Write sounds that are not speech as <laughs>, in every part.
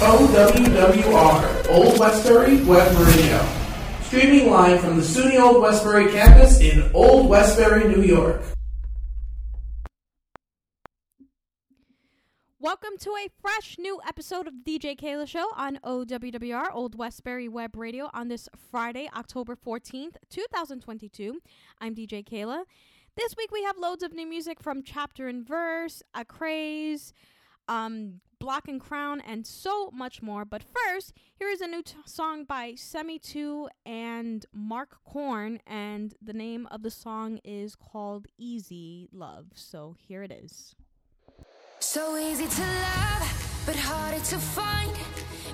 OWWR, Old Westbury Web Radio. Streaming live from the SUNY Old Westbury campus in Old Westbury, New York. Welcome to a fresh new episode of DJ Keila Show on OWWR, Old Westbury Web Radio, on this Friday, October 14th, 2022. I'm DJ Keila. This week we have loads of new music from Chapter and Verse, Acraze, um, Block and Crown, and so much more. But first, here is a new t- song by Semi2 and Mark Korn, and the name of the song is called Easy Love. So here it is. So easy to love, but harder to find.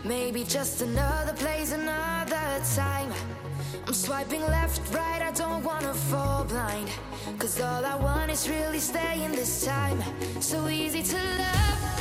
Maybe just another place, another time. I'm swiping left, right, I don't wanna fall blind. Cause all I want is really staying this time. So easy to love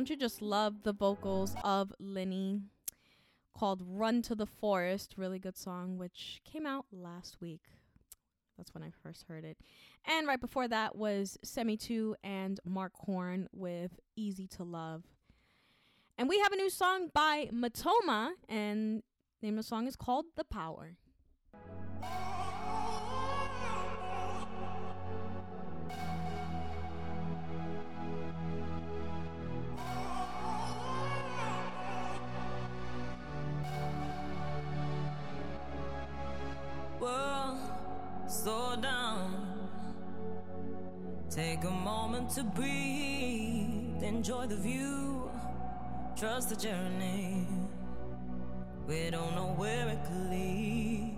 don't you just love the vocals of Linny called Run to the Forest? Really good song, which came out last week. That's when I first heard it. And right before that was Semi 2 and Mark Horn with Easy to Love. And we have a new song by Matoma, and the name of the song is called The Power. Oh, World, slow down. Take a moment to breathe. Enjoy the view. Trust the journey. We don't know where it could lead.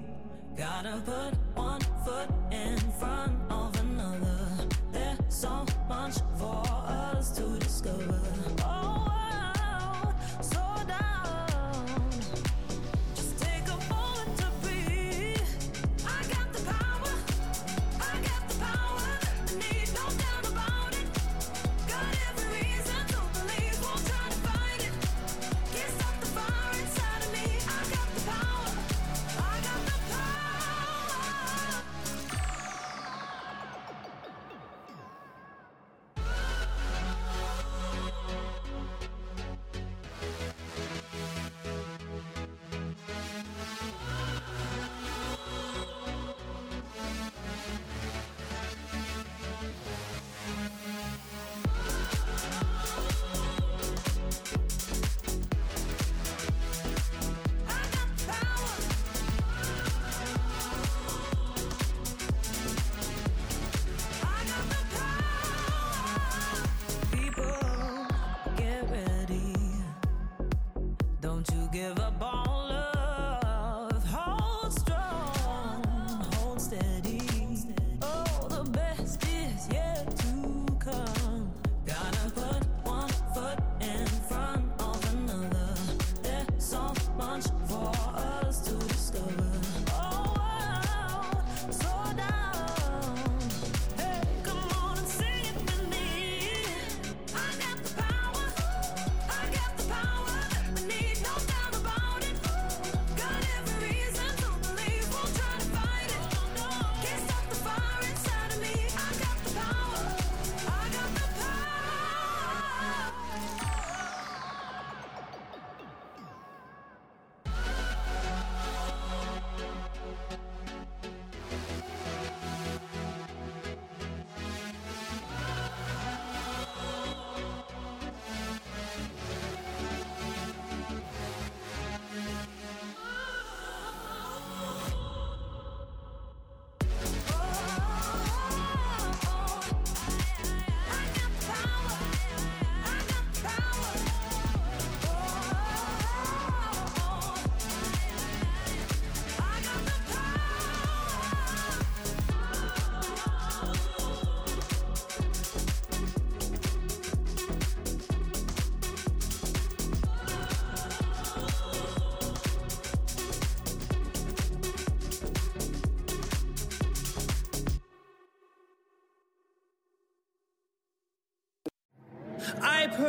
Gotta put one foot in front of another. There's so much for us to discover. Oh,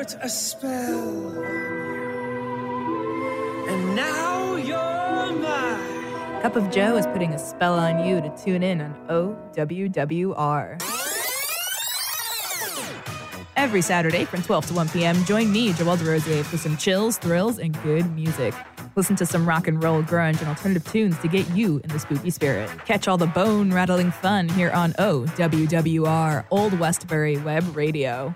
A spell. And now you're mine. Cup of Joe is putting a spell on you to tune in on OWWR. Every Saturday from 12 to 1 p.m., join me, Joelle DeRosier, for some chills, thrills, and good music. Listen to some rock and roll, grunge, and alternative tunes to get you in the spooky spirit. Catch all the bone rattling fun here on OWWR, Old Westbury Web Radio.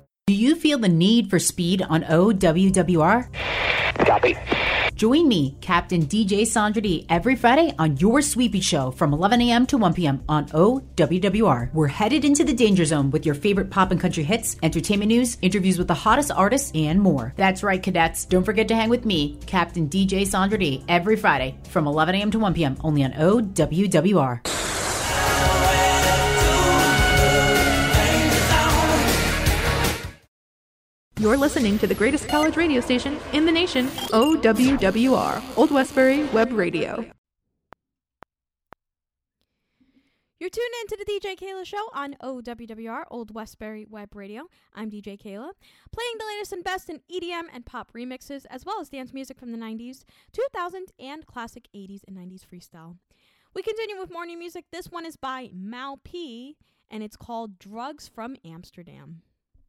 Do you feel the need for speed on OWWR? Copy. Join me, Captain DJ Sandra D, every Friday on your Sweepy Show from 11 a.m. to 1 p.m. on OWWR. We're headed into the danger zone with your favorite pop and country hits, entertainment news, interviews with the hottest artists, and more. That's right, cadets. Don't forget to hang with me, Captain DJ Sandra D, every Friday from 11 a.m. to 1 p.m. only on OWWR. You're listening to the greatest college radio station in the nation, OWWR, Old Westbury Web Radio. You're tuned in to the DJ Keila Show on OWWR, Old Westbury Web Radio. I'm DJ Keila, playing the latest and best in EDM and pop remixes, as well as dance music from the 90s, 2000s, and classic 80s and 90s freestyle. We continue with more new music. This one is by Mal P, and it's called Drugs from Amsterdam.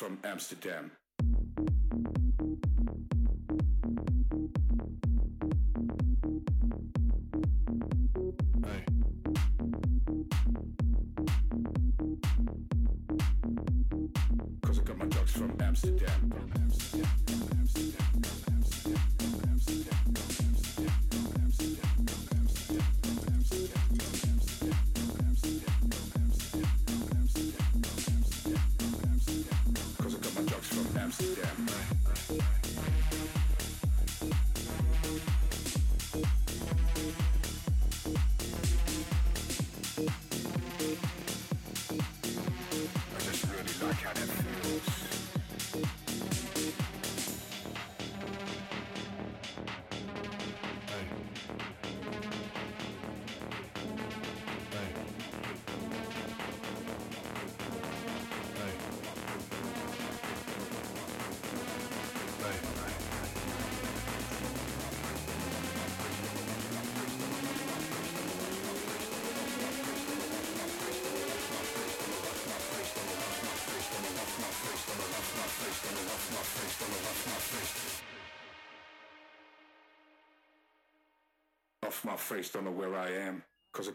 from Amsterdam.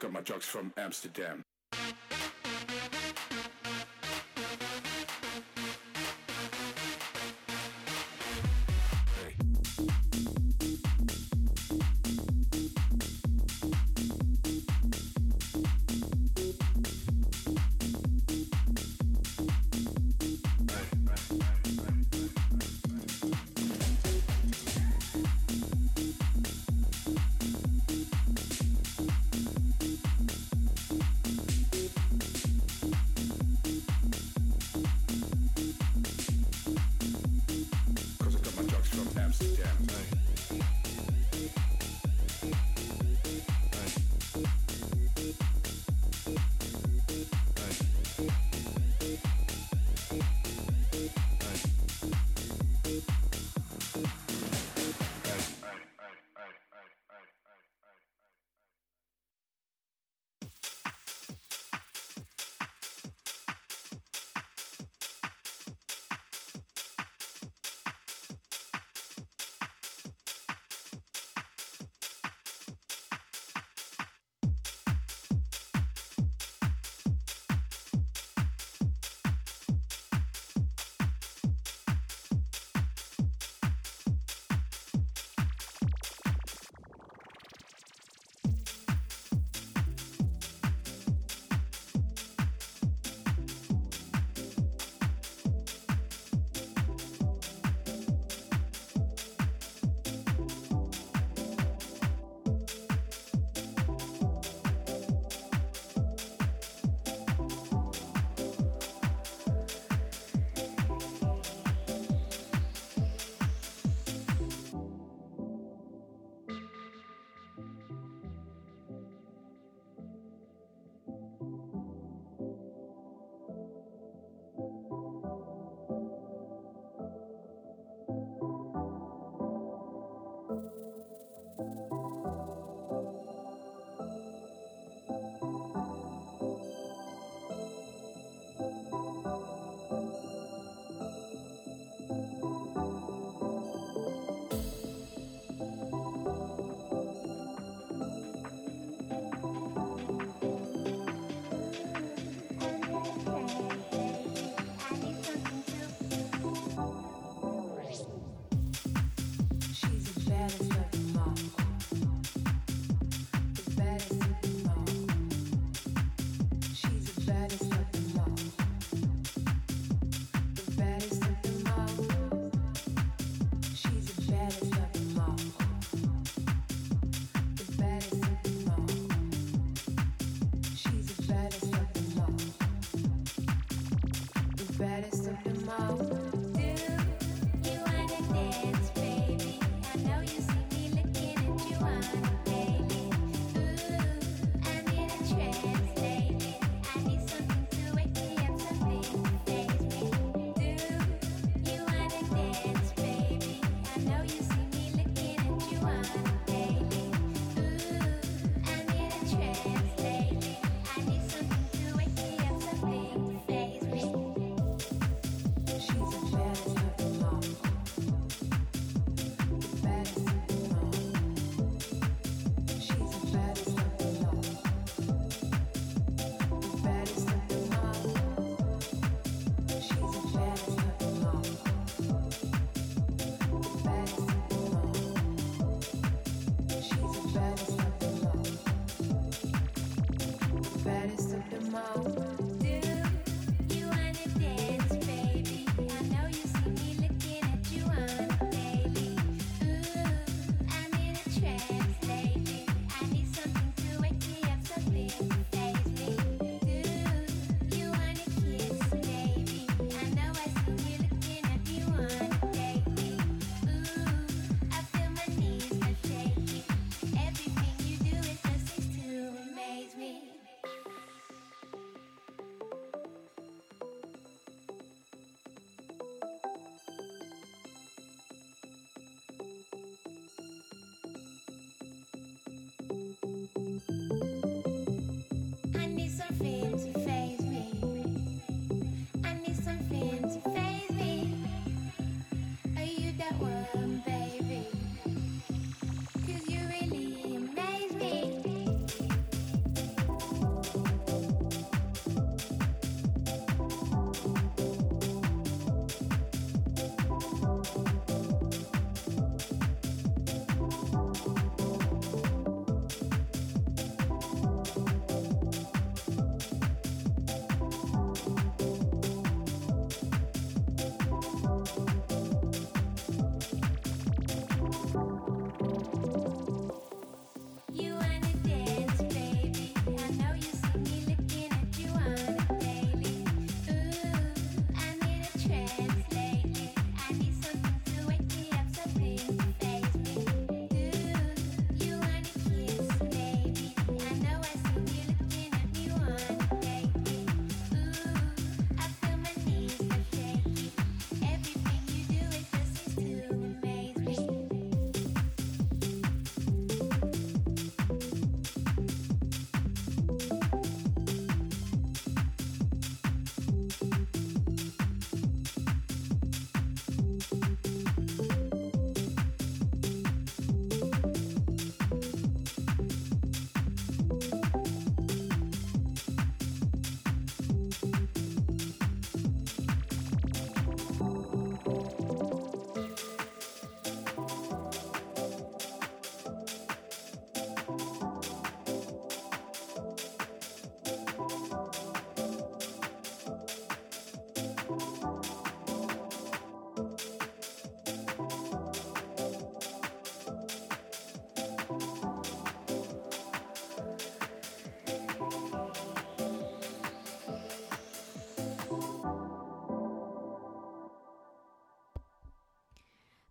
Got my drugs from Amsterdam.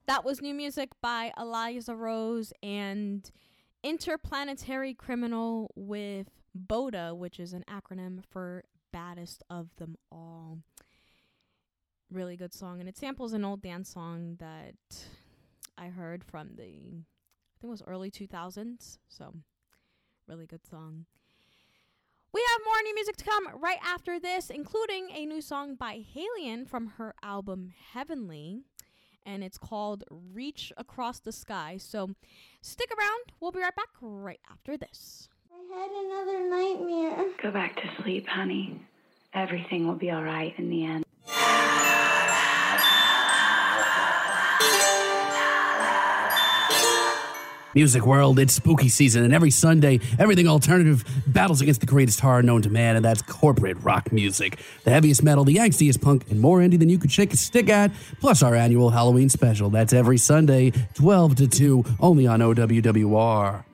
That was new music by Eliza Rose and Interplanetary Criminal with BOTA, which is an acronym for Baddest of Them All. Really good song, and it samples an old dance song that I heard from the, I think it was early 2000s. So, really good song. We have more new music to come right after this, including a new song by Haliene from her album Heavenly, and it's called Reach Across the Sky. So stick around. We'll be right back right after this. I had another nightmare. Go back to sleep, honey. Everything will be all right in the end. Music world, it's spooky season, and every Sunday, everything alternative battles against the greatest horror known to man, and that's corporate rock music. The heaviest metal, the angstiest punk, and more indie than you could shake a stick at, plus our annual Halloween special. That's every Sunday, 12 to 2, only on OWWR.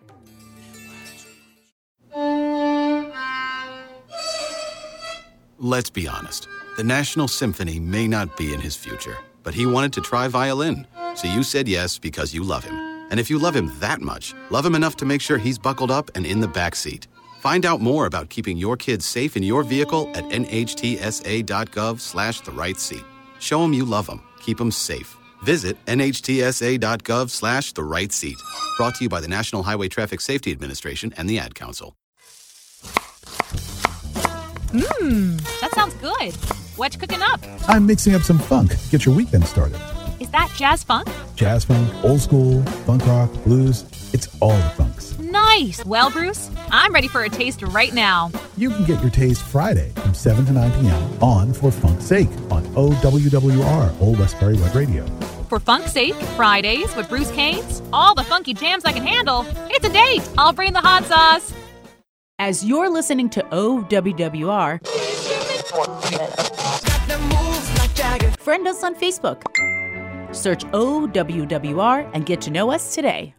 Let's be honest. The National Symphony may not be in his future, but he wanted to try violin. So you said yes because you love him. And if you love him that much, love him enough to make sure he's buckled up and in the back seat. Find out more about keeping your kids safe in your vehicle at nhtsa.gov slash the right seat. Show him you love him. Keep him safe. Visit nhtsa.gov slash the right seat. Brought to you by the National Highway Traffic Safety Administration and the Ad Council. Mmm, that sounds good. What you cooking up? I'm mixing up some funk. Get your weekend started. Is that jazz funk? Jazz funk, old school, funk rock, blues. It's all the funks. Nice. Well, Bruce, I'm ready for a taste right now. You can get your taste Friday from 7 to 9 p.m. on For Funk's Sake on OWWR, Old Westbury Web Radio. For Funk's Sake, Fridays with Bruce Caines, all the funky jams I can handle. It's a date. I'll bring the hot sauce. As you're listening to OWWR, friend us on Facebook. Search OWWR and get to know us today.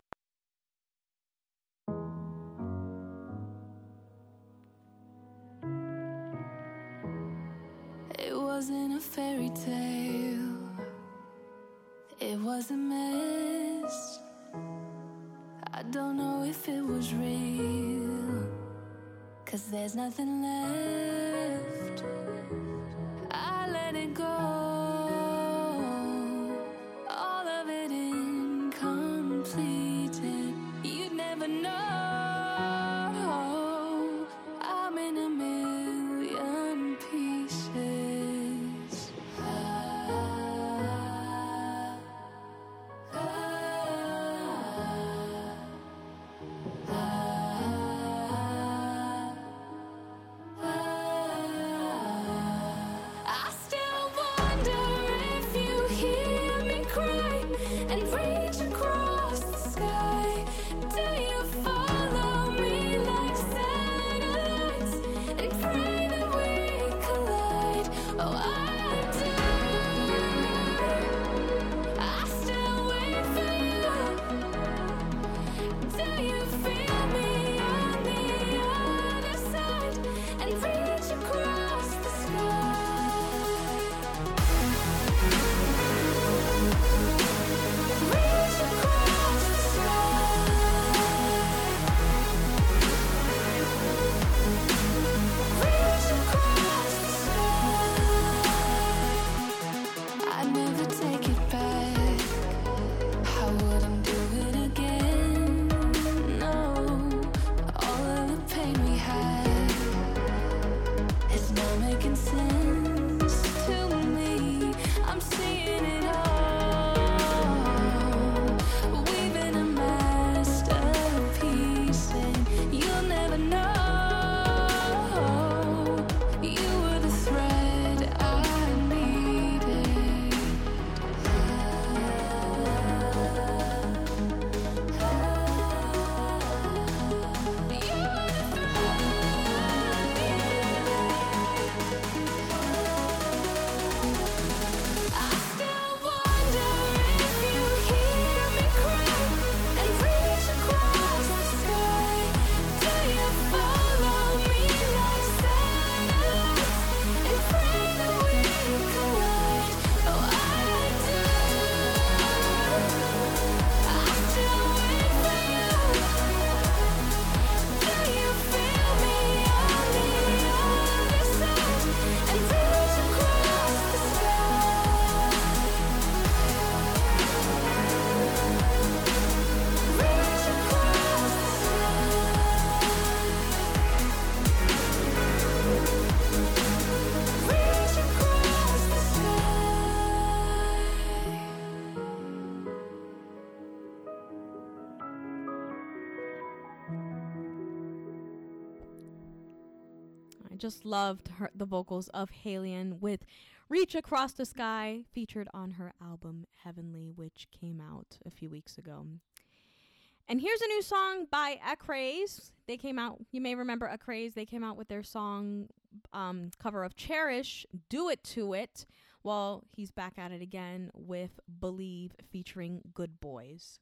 It wasn't a fairy tale. It was a mess. I don't know if it was real. Cause there's nothing left. I let it go. Know. Just loved her the vocals of Haliene with Reach Across the Sky featured on her album Heavenly which came out a few weeks ago. And here's a new song by Acraze. They came out, you may remember Acraze, they came out with their song um, cover of Cherish, Do It To It. Well, he's back at it again with Believe featuring Goodboys.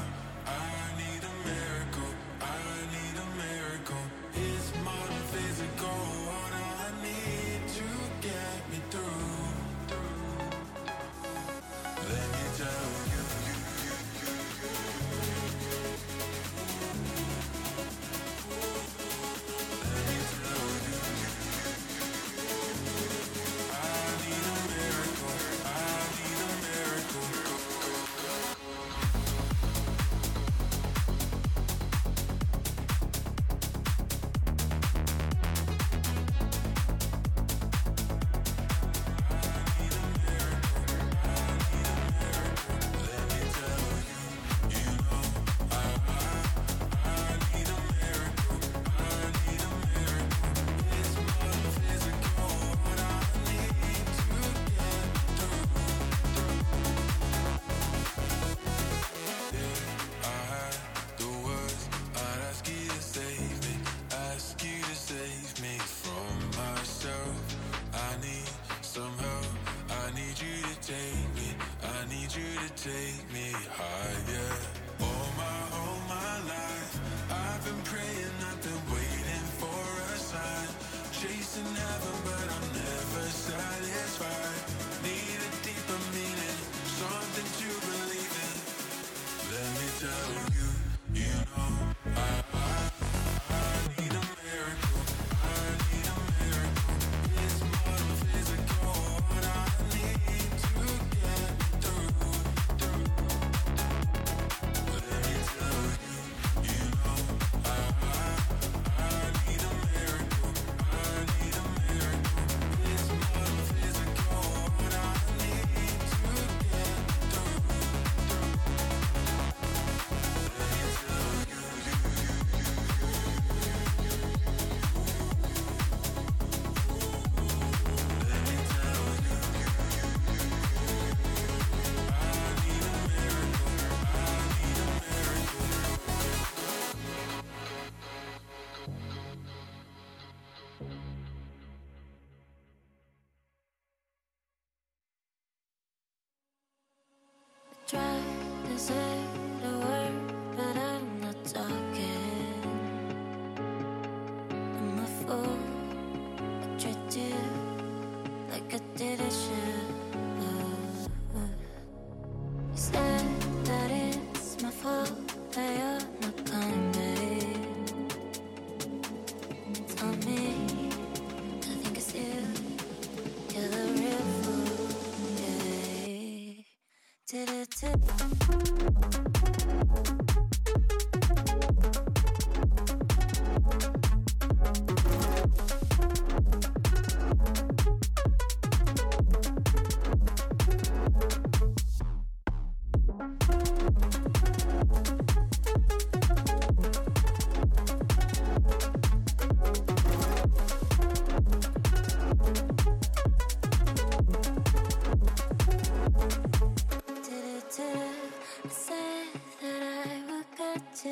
Did it to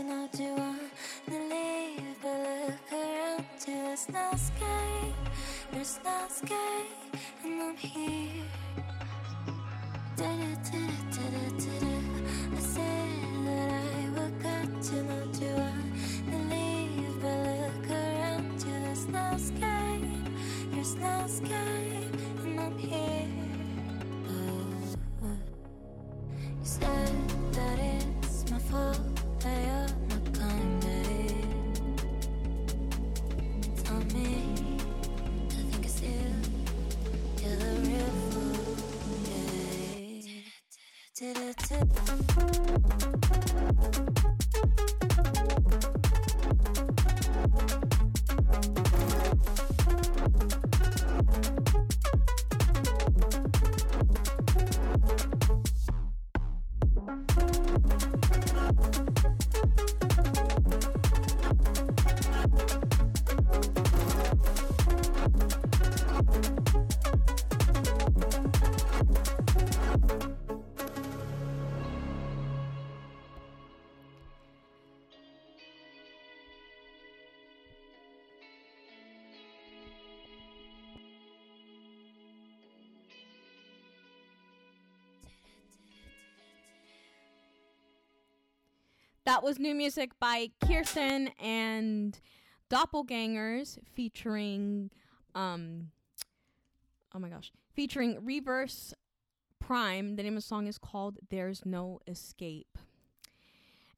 you want to leave, but look around you. There's no That was new music by Kirsten and Doppelgangers featuring um oh my gosh, featuring Reverse Prime. The name of the song is called There's No Escape.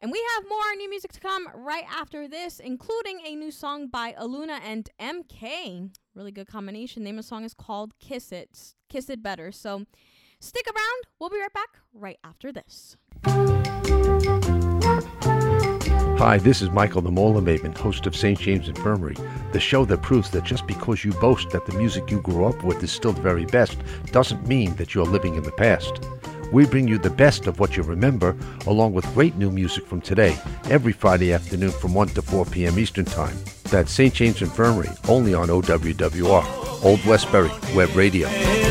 And we have more new music to come right after this, including a new song by Aluna and MK. Really good combination. name of the song is called Kiss It. Kiss It Better. So stick around. We'll be right back right after this. Hi, this is Michael the Molenbateman, host of St. James Infirmary, the show that proves that just because you boast that the music you grew up with is still the very best doesn't mean that you're living in the past. We bring you the best of what you remember, along with great new music from today, every Friday afternoon from 1 to 4 p.m. Eastern Time. That's St. James Infirmary, only on OWWR, Old Westbury Web Radio.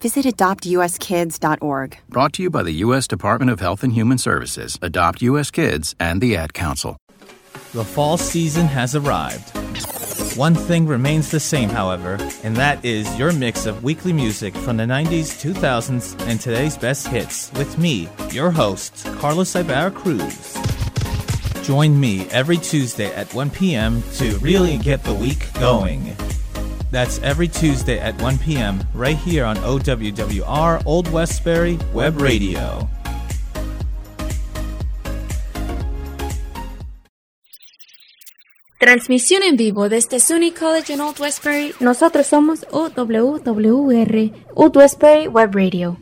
visit adoptuskids.org. Brought to you by the U.S. Department of Health and Human Services, Adopt U.S. Kids, and the Ad Council. The fall season has arrived. One thing remains the same, however, and that is your mix of weekly music from the 90s, 2000s, and today's best hits with me, your host, Carlos Ibarra Cruz. Join me every Tuesday at 1 p.m. to really get the week going. That's every Tuesday at 1 p.m. right here on OWWR Old Westbury Web Radio. Transmisión en vivo desde SUNY College en Old Westbury. Nosotros somos OWWR, Old Westbury Web Radio.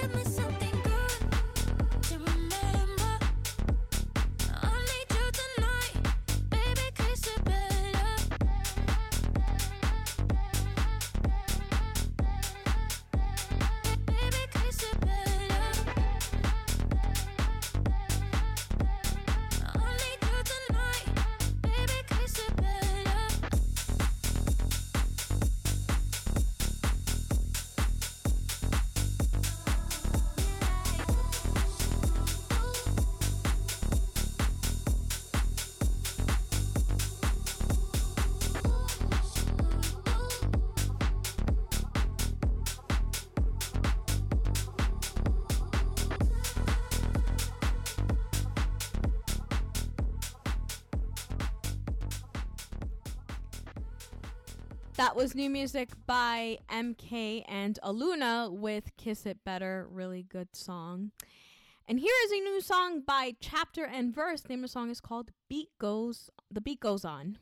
Give me That was new music by MK and Aluna with Kiss It Better. Really good song. And here is a new song by Chapter and Verse. The name of the song is called Beat Goes The Beat Goes On.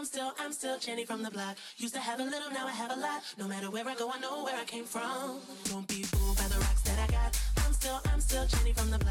I'm still, I'm still Jenny from the block. Used to have a little, now I have a lot. No matter where I go, I know where I came from. Don't be fooled by the rocks that I got. I'm still, I'm still Jenny from the block.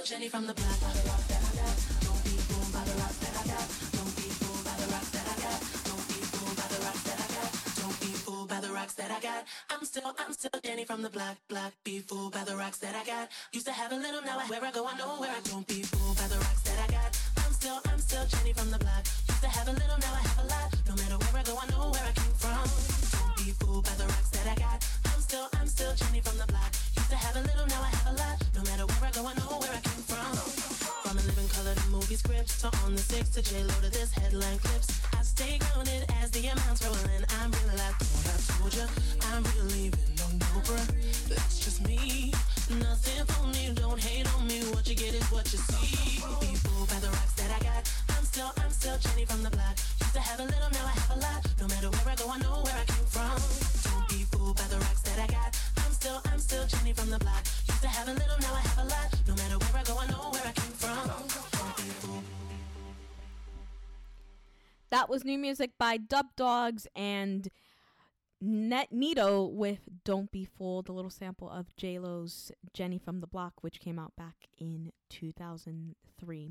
Look, Jenny from the block, that I got. Don't be fooled by the rocks that I got. Don't be fooled by the rocks that I got. Don't be fooled by the rocks that I got. Don't be fooled by the rocks that I got. I'm still, I'm still Jenny from the block, block. Be fooled by the rocks that I got. Used to have a little, now I, where I go, I know where I. Don't be fooled by the rocks that I got. I'm still, I'm still Jenny from the block. New music by Dub Dogs and Net Nito with Don't Be Fooled, a little sample of J-Lo's Jenny from the Block, which came out back in 2003.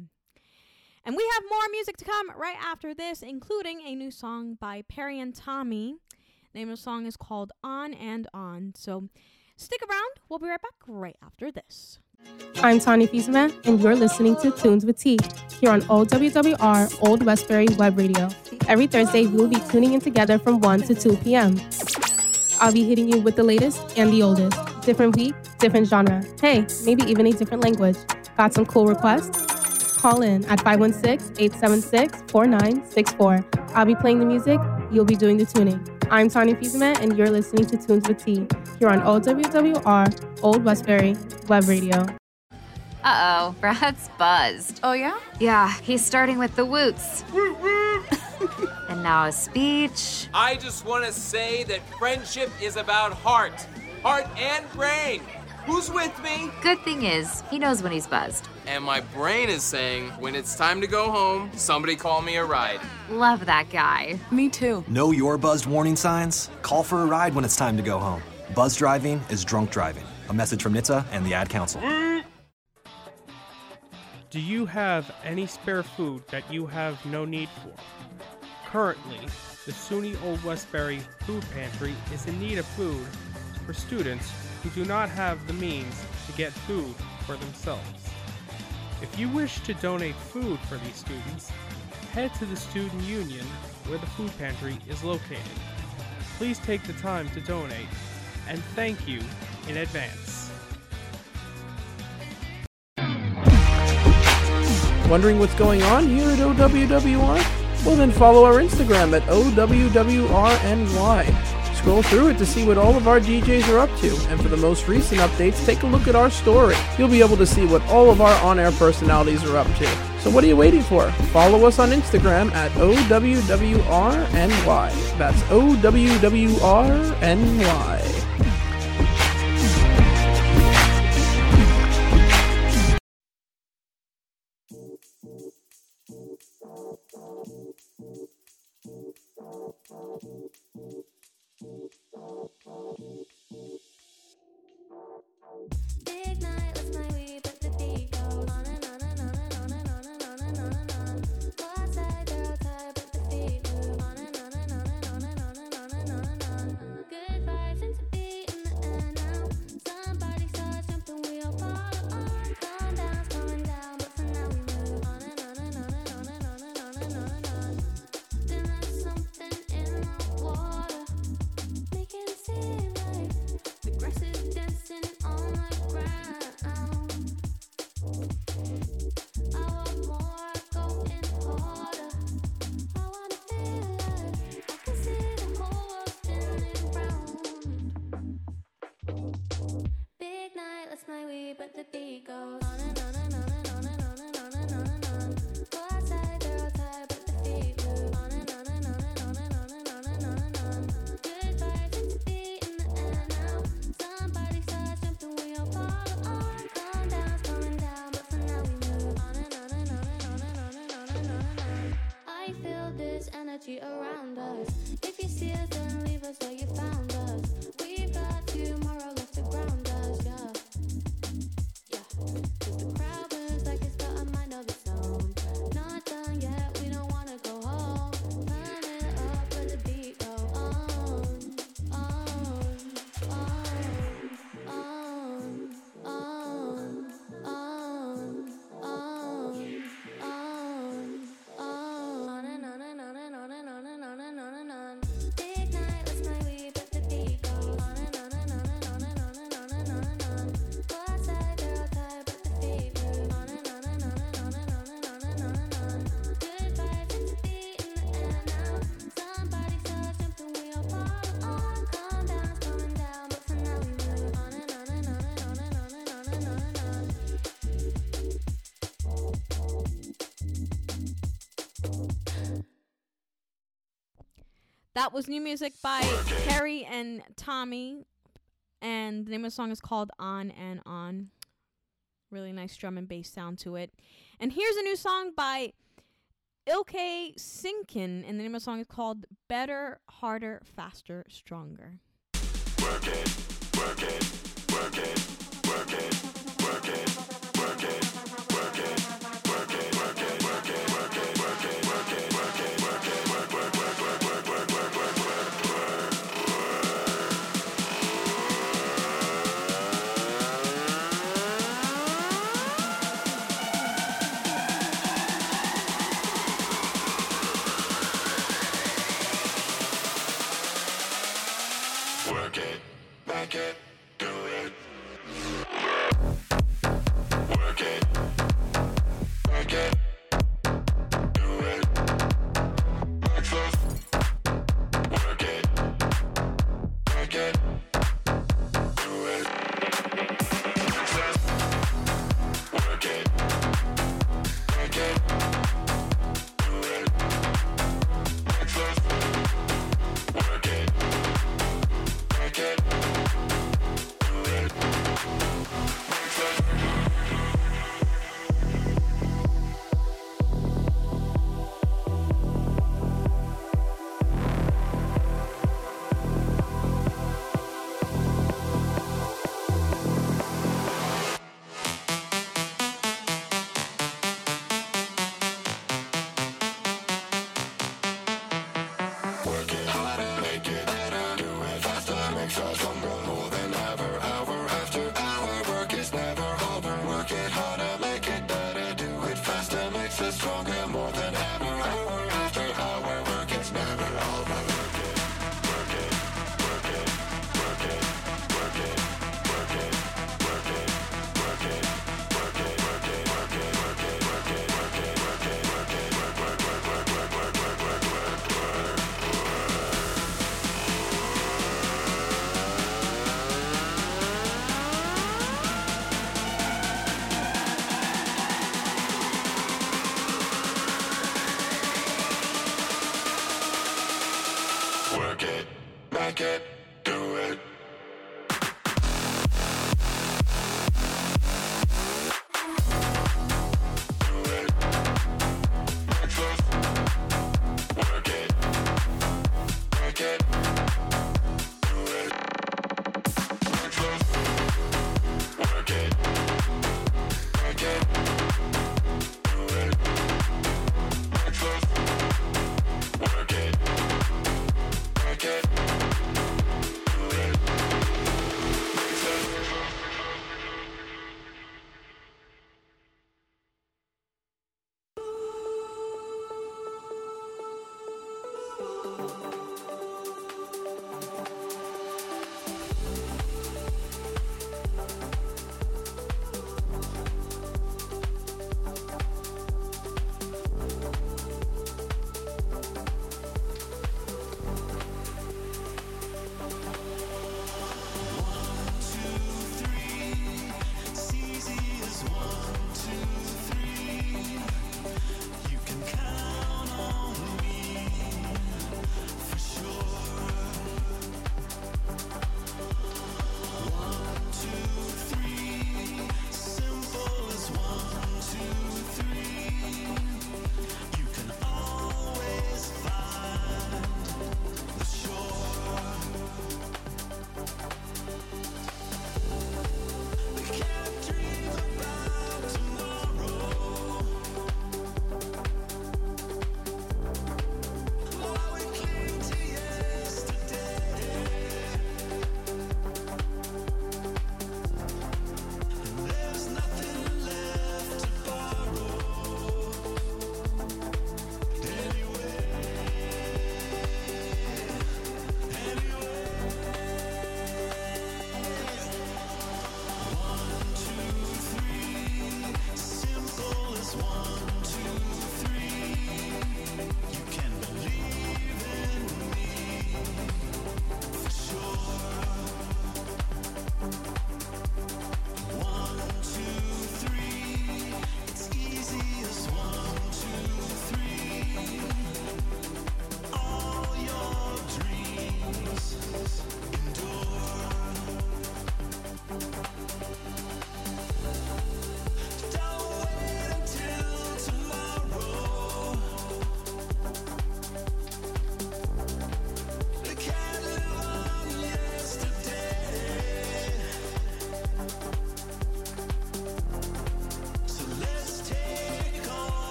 And we have more music to come right after this, including a new song by Perry and Tommy. The name of the song is called On and On. So stick around. We'll be right back right after this. I'm Tanya Fizema, and you're listening to Tunes with T here on OWWR Old Westbury Web Radio. Every Thursday, we will be tuning in together from 1 to 2 p.m. I'll be hitting you with the latest and the oldest. Different week, different genre. Hey, maybe even a different language. Got some cool requests? Call in at 516 876 4964. I'll be playing the music, you'll be doing the tuning. I'm Tanya Fizema, and you're listening to Tunes with T here on OWWR Old Westbury Web Radio. Uh oh, <laughs> Brad's buzzed. Oh, yeah? Yeah, he's starting with the woots. <laughs> and now a speech. I just want to say that friendship is about heart, heart and brain. Who's with me? Good thing is, he knows when he's buzzed. And my brain is saying, when it's time to go home, somebody call me a ride. Love that guy. Me too. Know your buzzed warning signs? Call for a ride when it's time to go home. Buzz driving is drunk driving. A message from NHTSA and the Ad Council. Do you have any spare food that you have no need for? Currently, the SUNY Old Westbury Food Pantry is in need of food for students who do not have the means to get food for themselves. If you wish to donate food for these students, head to the Student Union where the food pantry is located. Please take the time to donate, and thank you in advance. Wondering what's going on here at OWWR? Well, then follow our Instagram at OWWRNY. Scroll through it to see what all of our DJs are up to, and for the most recent updates, take a look at our story. You'll be able to see what all of our on air personalities are up to. So, what are you waiting for? Follow us on Instagram at OWWRNY. That's OWWRNY. That was new music by Harry and Tommy. And the name of the song is called On and On. Really nice drum and bass sound to it. And here's a new song by Ilke Sinkin. And the name of the song is called Better, Harder, Faster, Stronger. Work it, work it.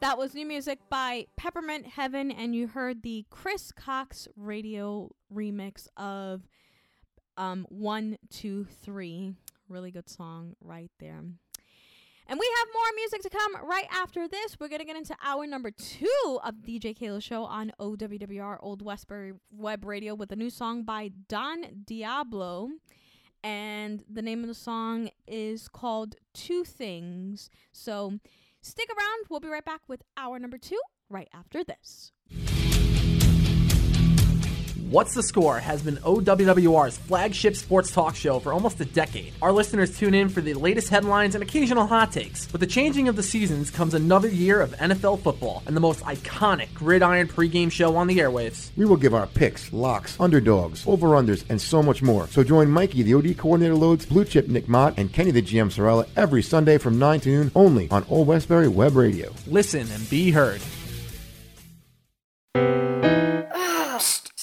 That was new music by Peppermint Heaven, and you heard the Chris Cox radio remix of um, One, Two, Three. Really good song right there. And we have more music to come right after this. We're going to get into hour number two of DJ Keila Show on OWWR Old Westbury Web Radio with a new song by Don Diablo. And the name of the song is called Two Things. So stick around. We'll be right back with hour number two right after this. What's the Score has been OWWR's flagship sports talk show for almost a decade. Our listeners tune in for the latest headlines and occasional hot takes. With the changing of the seasons comes another year of NFL football and the most iconic gridiron pregame show on the airwaves. We will give our picks, locks, underdogs, over-unders, and so much more. So join Mikey, the OD coordinator loads, Blue Chip Nick Mott, and Kenny, the GM Sorella, every Sunday from 9 to noon only on Old Westbury Web Radio. Listen and be heard.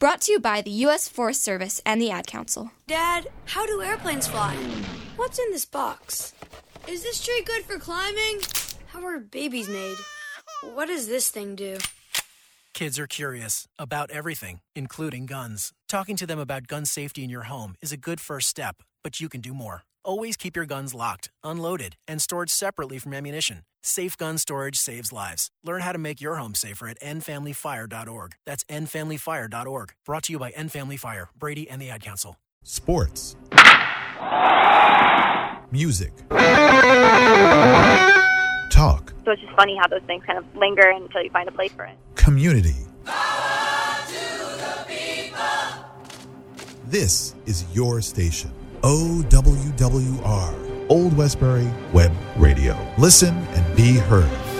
Brought to you by the U.S. Forest Service and the Ad Council. Dad, how do airplanes fly? What's in this box? Is this tree good for climbing? How are babies made? What does this thing do? Kids are curious about everything, including guns. Talking to them about gun safety in your home is a good first step, but you can do more. Always keep your guns locked, unloaded, and stored separately from ammunition. Safe gun storage saves lives. Learn how to make your home safer at endfamilyfire.org. That's endfamilyfire.org. Brought to you by End Family Fire, Brady, and the Ad Council. Sports. Music. Talk. So it's just funny how those things kind of linger until you find a place for it. Community. This is your station. OWWR, Old Westbury Web Radio. Listen and be heard.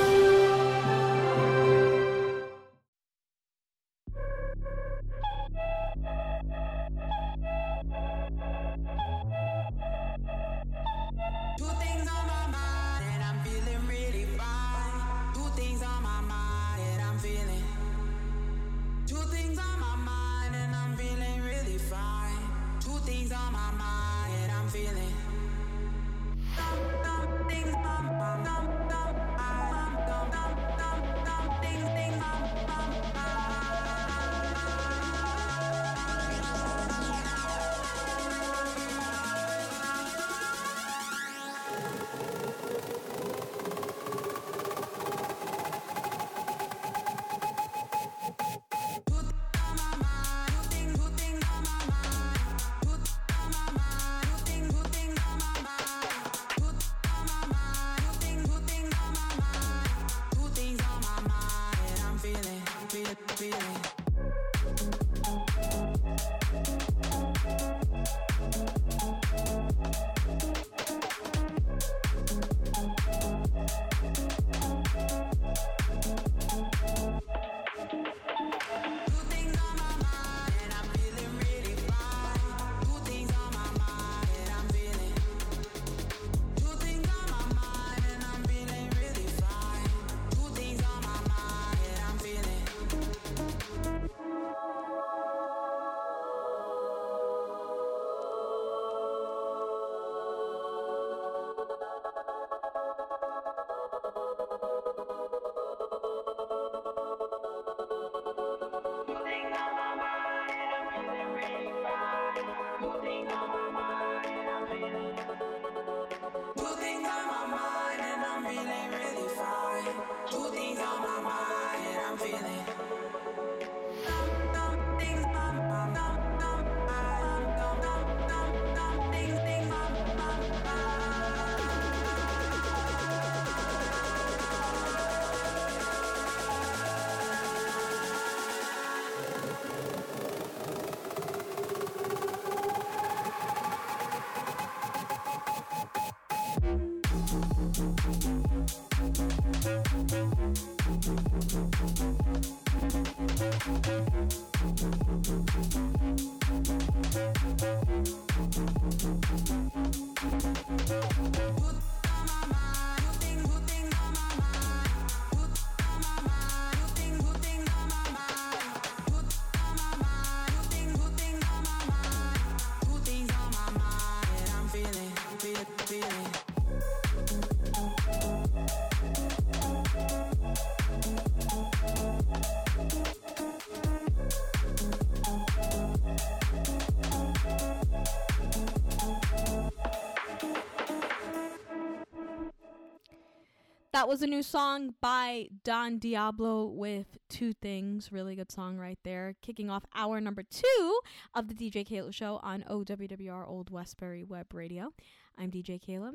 that was a new song by Don Diablo with Two Things. Really good song right there. Kicking off hour number two of the DJ Keila Show on OWWR Old Westbury Web Radio. I'm DJ Keila.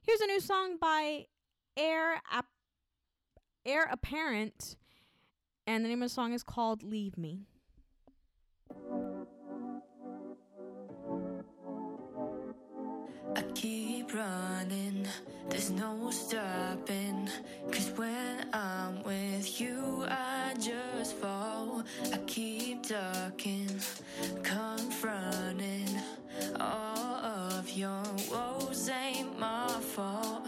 Here's a new song by Air, App- Air Apparent, and the name of the song is called Leave Me. I keep running, there's no stopping. Cause when I'm with you, I just fall. I keep talking, confronting all of your woes, ain't my fault.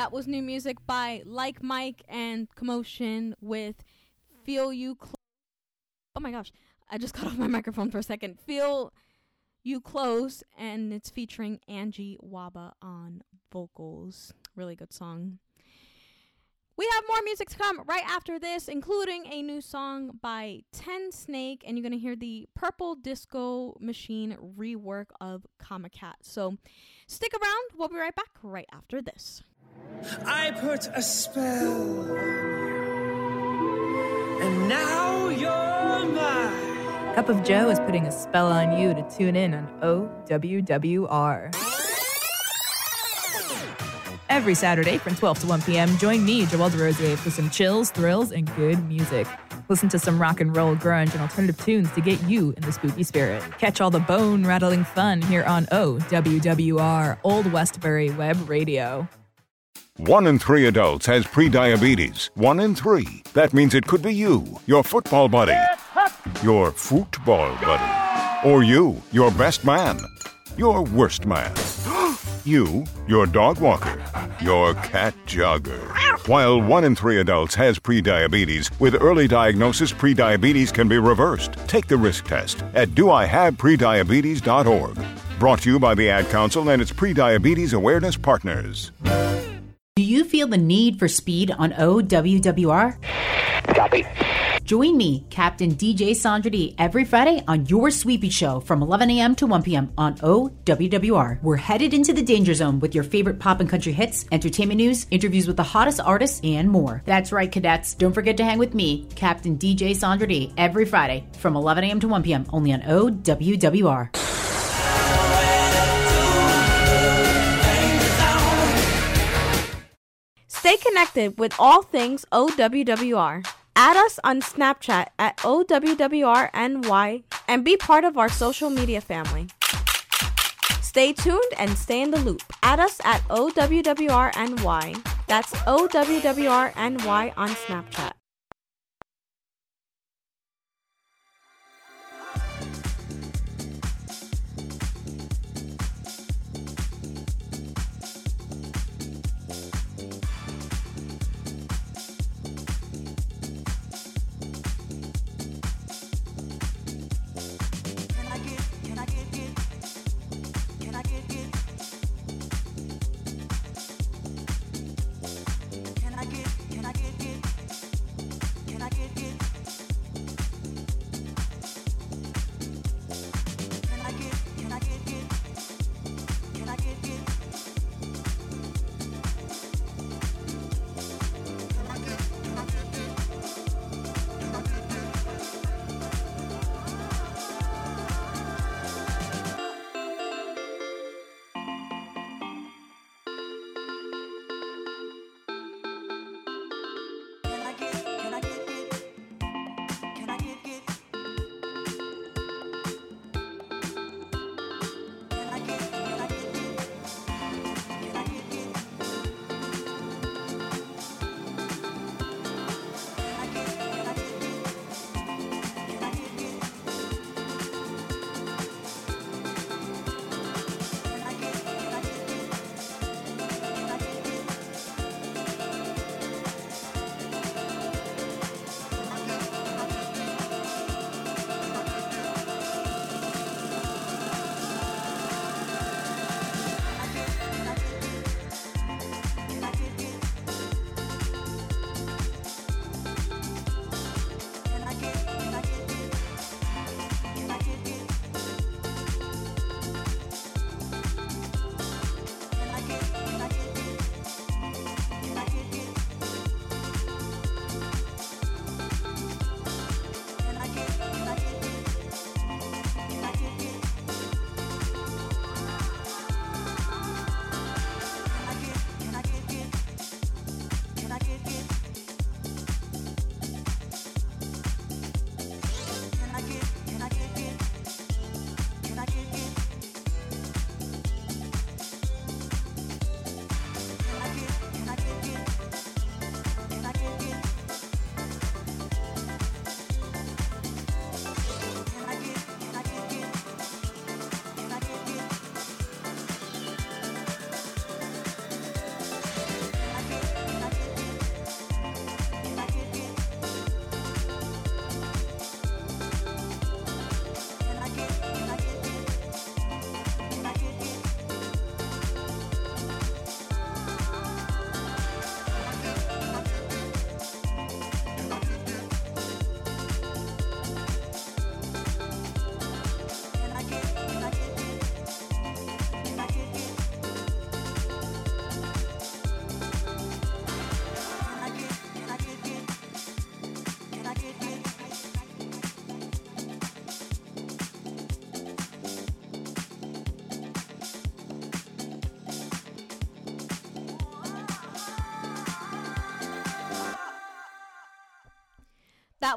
That was new music by Like Mike and Commotion with Feel You Close. Oh my gosh, I just <laughs> cut off my microphone for a second. Feel You Close, and it's featuring Angie Waba on vocals. Really good song. We have more music to come right after this, including a new song by Tensnake, and you're going to hear the Purple Disco Machine rework of Comic Cat. So stick around. We'll be right back right after this. I put a spell, and now you're mine. Cup of Joe is putting a spell on you to tune in on OWWR. Every Saturday from 12 to 1 p.m., join me, Joelle DeRosier, for some chills, thrills, and good music. Listen to some rock and roll, grunge, and alternative tunes to get you in the spooky spirit. Catch all the bone rattling fun here on OWWR, Old Westbury Web Radio. One in three adults has prediabetes. One in three. That means it could be you, your football buddy, your football buddy, or you, your best man, your worst man, <gasps> you, your dog walker, your cat jogger. While one in three adults has prediabetes, with early diagnosis, prediabetes can be reversed. Take the risk test at doihaveprediabetes.org. Brought to you by the Ad Council and its prediabetes awareness partners. Feel the need for speed on OWWR? Copy. Join me, Captain DJ Sandra D, every Friday on your Sweepy Show from 11 a.m. to 1 p.m. on OWWR. We're headed into the danger zone with your favorite pop and country hits, entertainment news, interviews with the hottest artists, and more. That's right, cadets. Don't forget to hang with me, Captain DJ Sandra D, every Friday from 11 a.m. to 1 p.m. only on OWWR. Stay connected with all things OWWR. Add us on Snapchat at OWWRNY and be part of our social media family. Stay tuned and stay in the loop. Add us at OWWRNY. That's OWWRNY on Snapchat.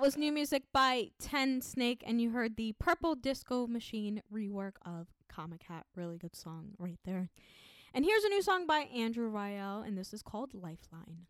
Was new music by Tensnake, and you heard the Purple Disco Machine rework of Comic Hat. Really good song right there. And here's a new song by Andrew Rayel, and this is called Lifeline.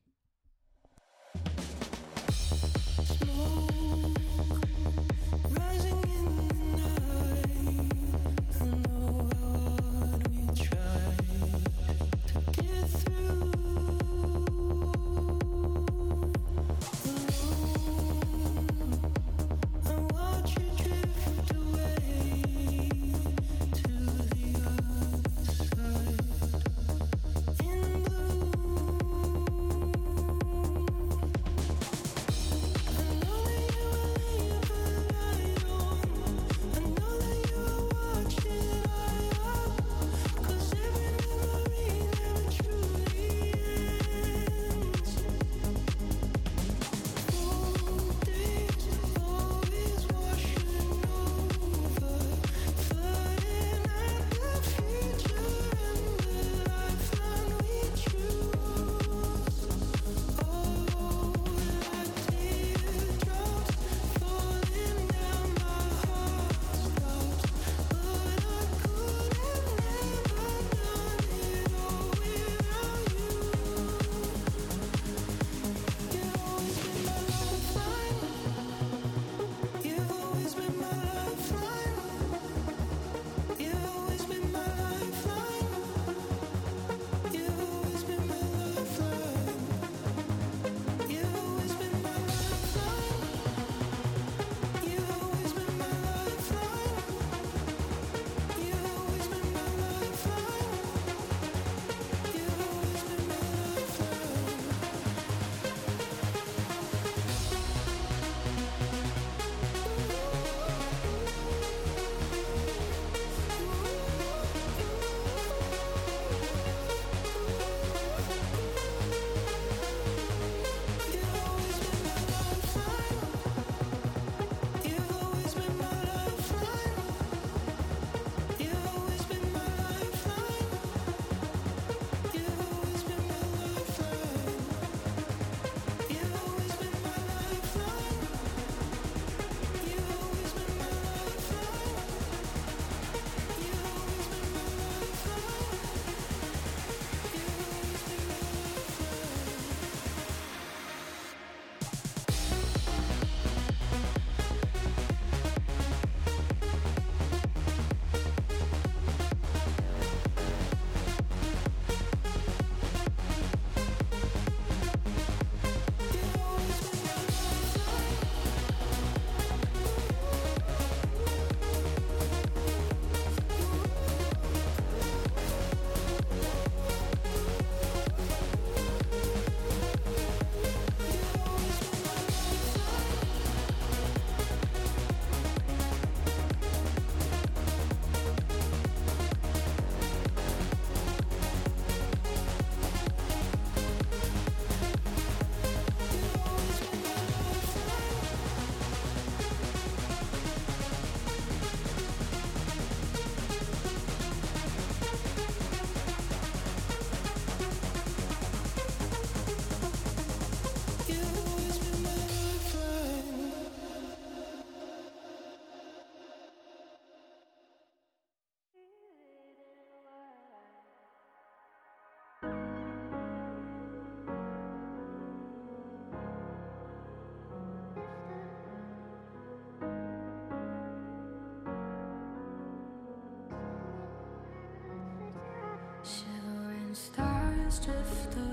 Drift around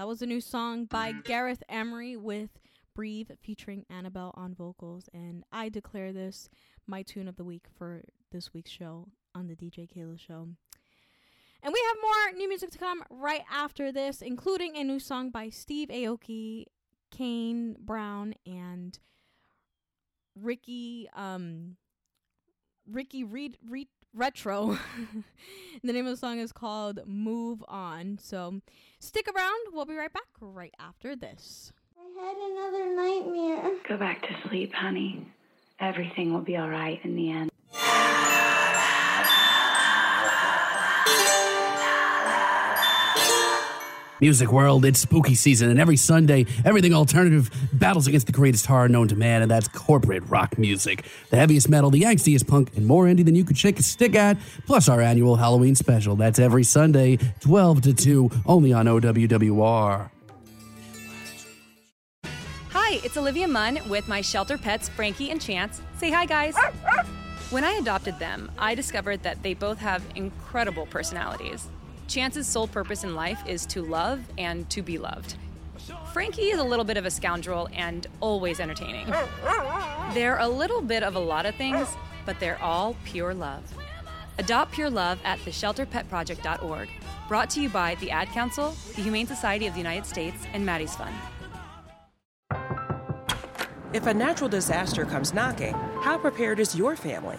that was a new song by Gareth Emery with Breathe featuring Annabelle on vocals. And I declare this my tune of the week for this week's show on the DJ Keila Show. And we have more new music to come right after this, including a new song by Steve Aoki, Kane Brown, and Ricky um Ricky Reed, Reed Retro. <laughs> the name of the song is called Move On. So stick around. We'll be right back right after this. I had another nightmare. Go back to sleep, honey. Everything will be all right in the end. Music world, it's spooky season, and every Sunday, everything alternative battles against the greatest horror known to man, and that's corporate rock music. The heaviest metal, the angstiest punk, and more indie than you could shake a stick at, plus our annual Halloween special. That's every Sunday, 12 to 2, only on OWWR. Hi, it's Olivia Munn with my shelter pets, Frankie and Chance. Say hi, guys. When I adopted them, I discovered that they both have incredible personalities. Chance's sole purpose in life is to love and to be loved. Frankie is a little bit of a scoundrel and always entertaining. They're a little bit of a lot of things, but they're all pure love. Adopt Pure Love at theshelterpetproject.org. Brought to you by the Ad Council, the Humane Society of the United States, and Maddie's Fund. If a natural disaster comes knocking, how prepared is your family?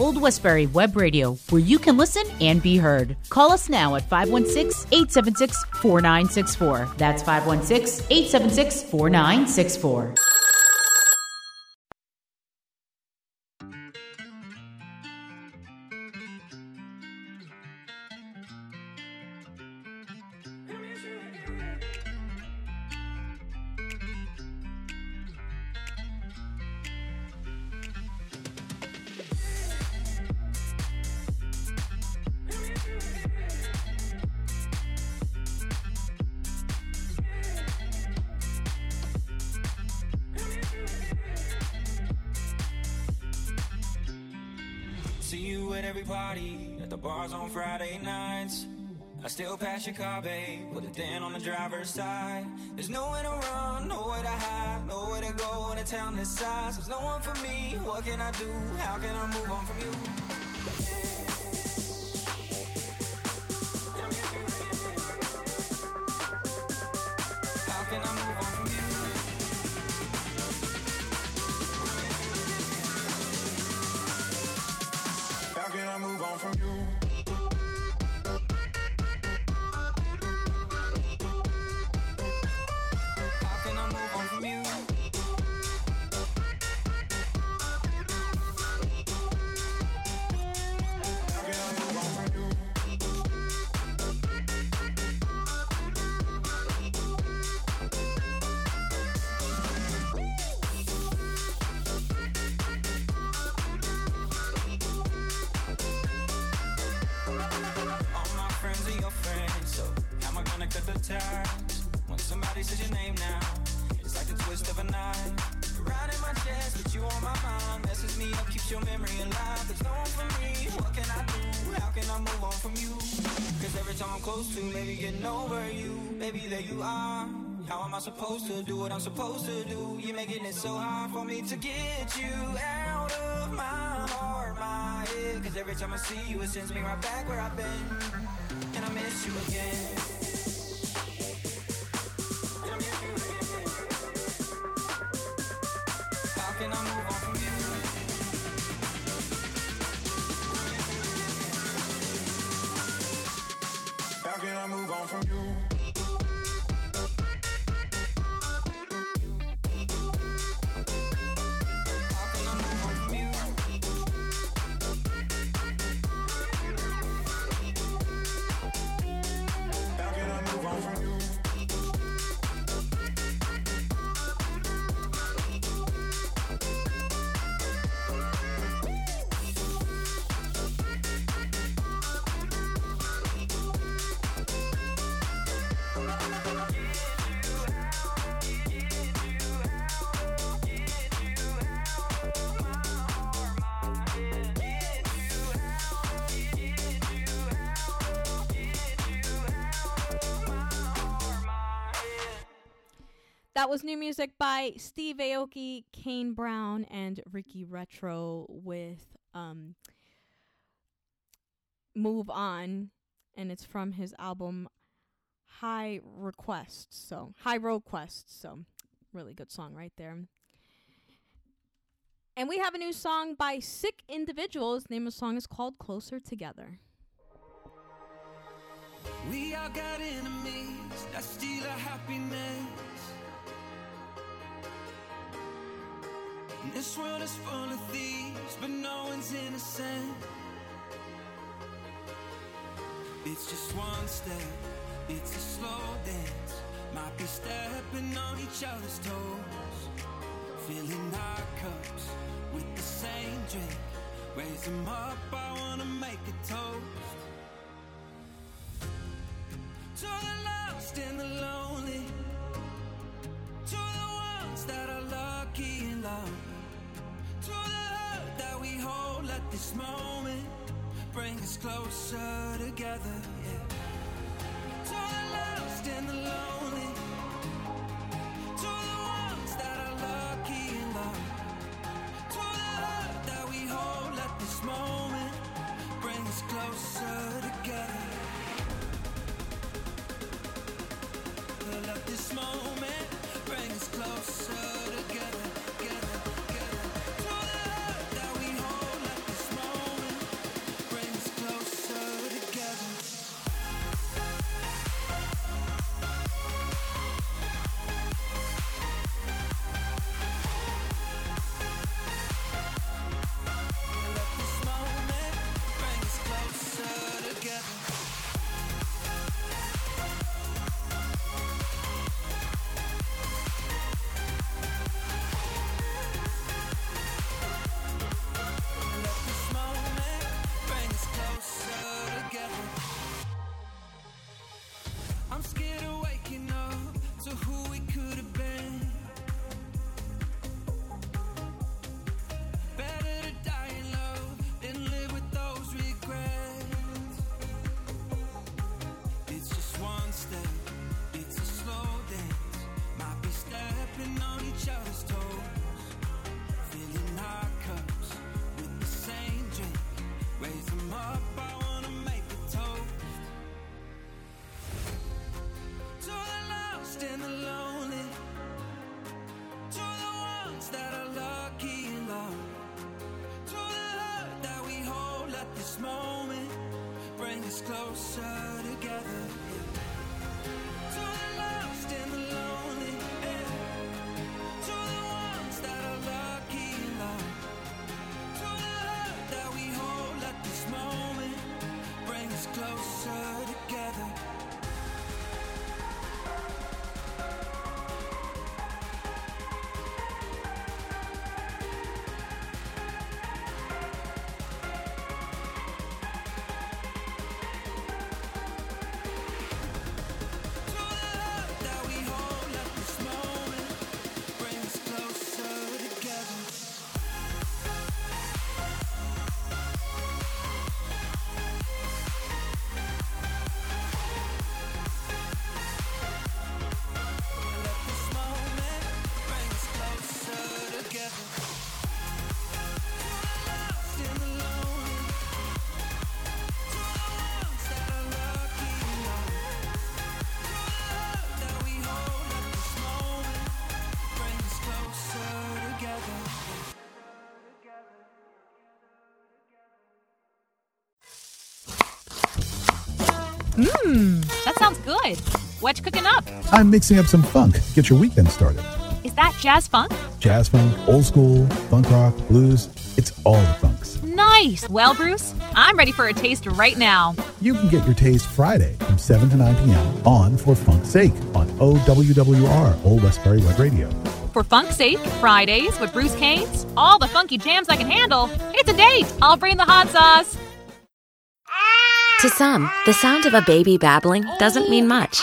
Old Westbury Web Radio, where you can listen and be heard. Call us now at 516 876 4964. That's 516 876 4964. Pass your car, babe, put it dent on the driver's side. There's nowhere to run, nowhere to hide, nowhere to go in a town this size. There's no one for me, what can I do? How can I move on from you? Hypnotized. When somebody says your name now, it's like the twist of a knife. Right in my chest, but you on my mind. Messes me up, keeps your memory alive. No one for me. What can I do? How can I move on from you? Cause every time I'm close to maybe getting over you, baby, there you are. How am I supposed to do what I'm supposed to do? You're making it so hard for me to get you out of my heart, my head. Cause every time I see you, it sends me right back where I've been. And I miss you again. That was new music by Steve Aoki, Kane Brown, and Ricky Retro with um, Move On. And it's from his album High Request. So, High Road Quest. So, really good song right there. And we have a new song by Sick Individuals. name of the song is called Closer Together. We all got enemies that steal our happiness. And this world is full of thieves, but no one's innocent. It's just one step, it's a slow dance. Might be stepping on each other's toes. Filling our cups with the same drink. Raise them up, I wanna make a toast. To the lost and the lonely. To the ones that are lucky in love. To the hurt that we hold at this moment. Bring us closer together, yeah. To the lost and the lonely. To the ones that are lucky in love. To the hurt that we hold at this moment. Bring us closer together. Let this moment bring us closer together, What you cooking up? I'm mixing up some funk. Get your weekend started. Is that jazz funk? Jazz funk, old school, funk rock, blues. It's all the funks. Nice. Well, Bruce, I'm ready for a taste right now. You can get your taste Friday from 7 to 9 p.m. on For Funk's Sake on OWWR, Old Westbury Web Radio. For funk's sake, Fridays with Bruce Canes, all the funky jams I can handle. It's a date. I'll bring the hot sauce. To some, the sound of a baby babbling doesn't mean much,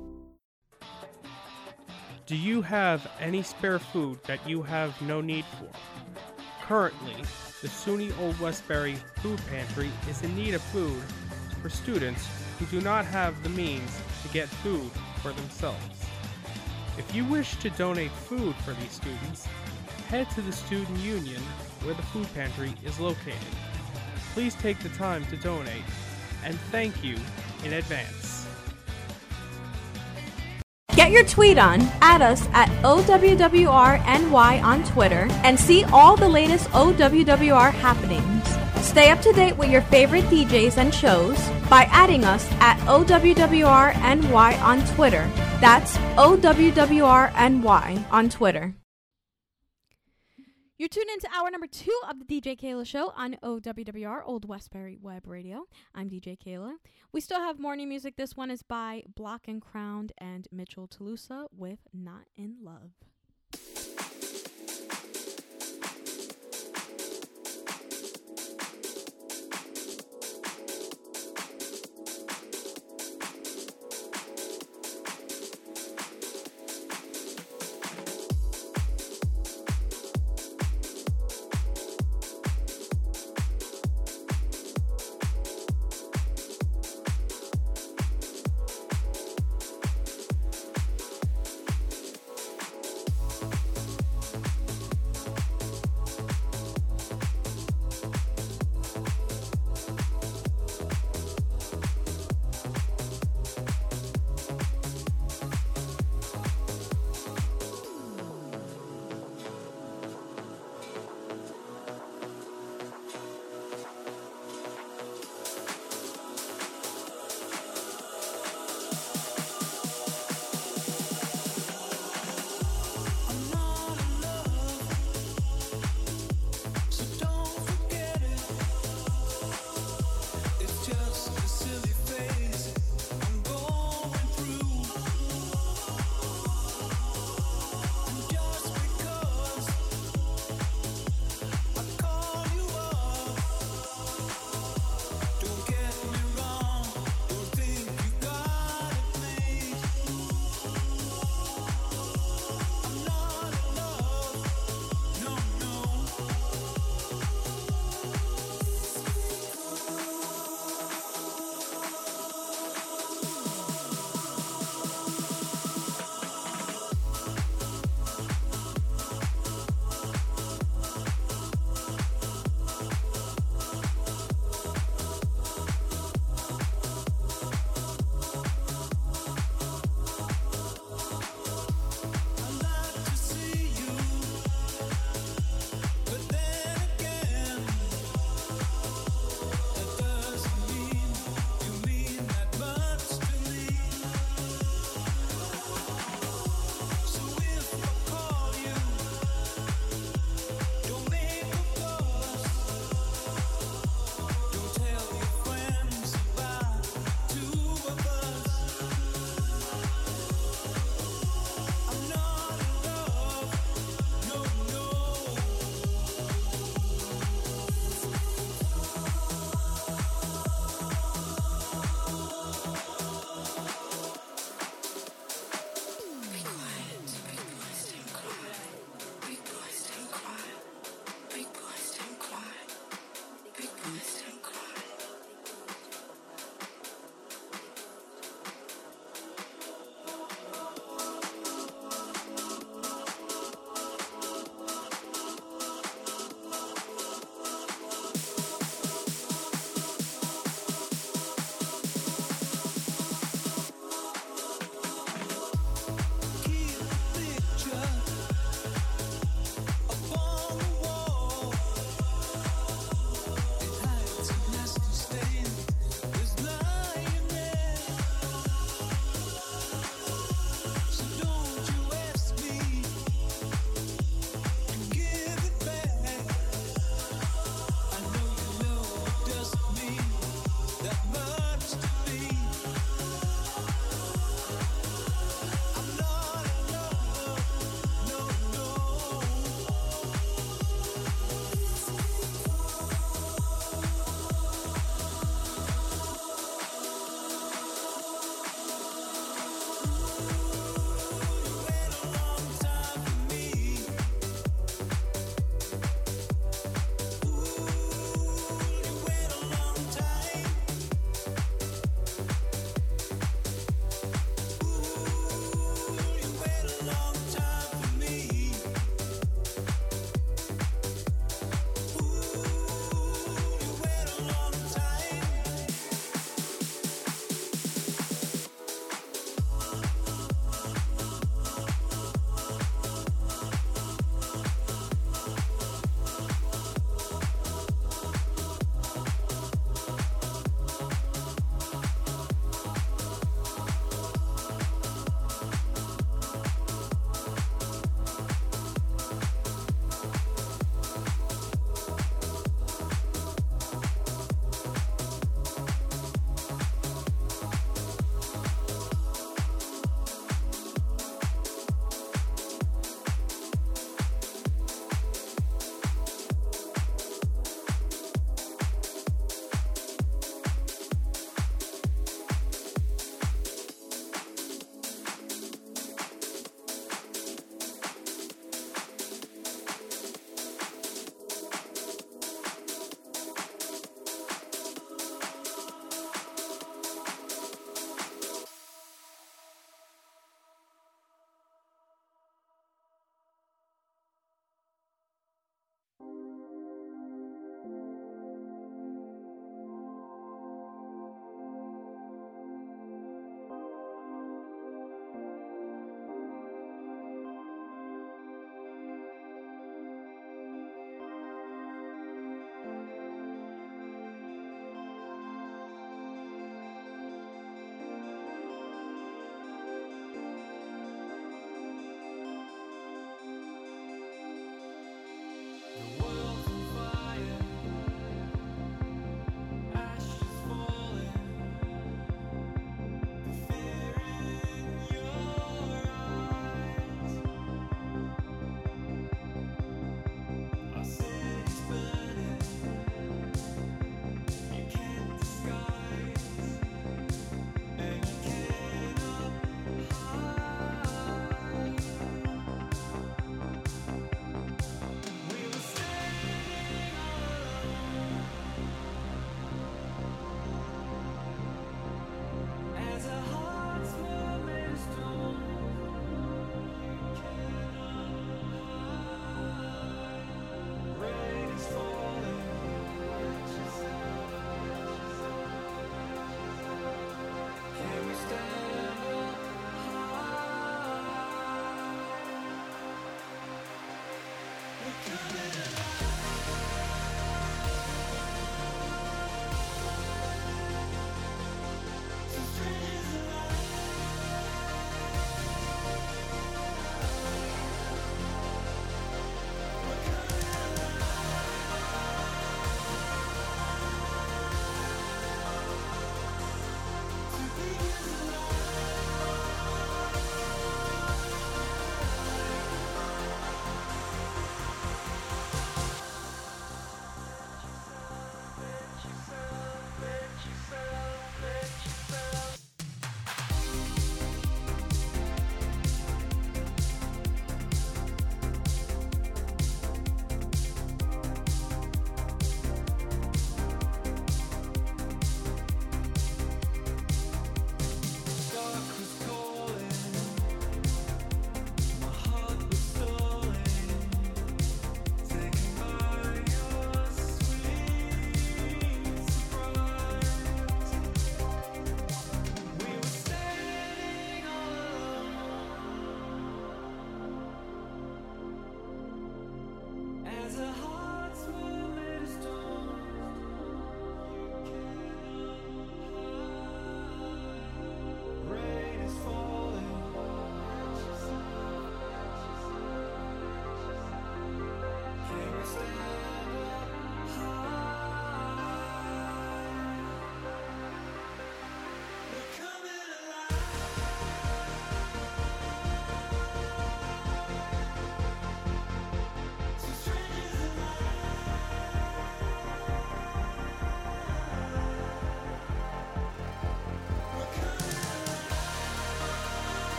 Do you have any spare food that you have no need for? Currently, the SUNY Old Westbury Food Pantry is in need of food for students who do not have the means to get food for themselves. If you wish to donate food for these students, head to the Student Union where the food pantry is located. Please take the time to donate, and thank you in advance. Get your tweet on, add us at OWWRNY on Twitter, and see all the latest OWWR happenings. Stay up to date with your favorite DJs and shows by adding us at OWWRNY on Twitter. That's OWWRNY on Twitter. You're tuned into hour number two of the DJ Keila Show on OWWR, Old Westbury Web Radio. I'm DJ Keila. We still have morning music. This one is by Block and Crowned and Mitchell Toulousa with Not in Love.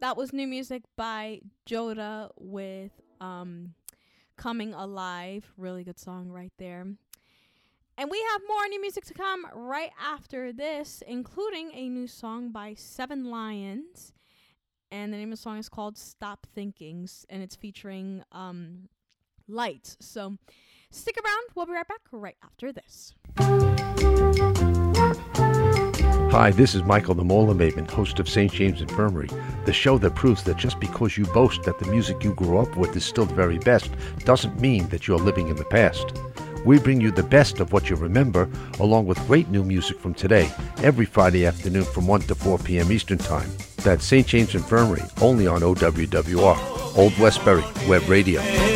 That was new music by Joda with um Coming Alive. Really good song right there. And we have more new music to come right after this, including a new song by Seven Lions. And the name of the song is called Stop Thinkings, and it's featuring um, Lights. So stick around. We'll be right back right after this. Hi, this is Michael the Mole Abatement, host of St. James Infirmary, the show that proves that just because you boast that the music you grew up with is still the very best doesn't mean that you're living in the past. We bring you the best of what you remember, along with great new music from today, every Friday afternoon from 1 to 4 p.m. Eastern Time. That's St. James Infirmary, only on OWWR, Old Westbury Web Radio.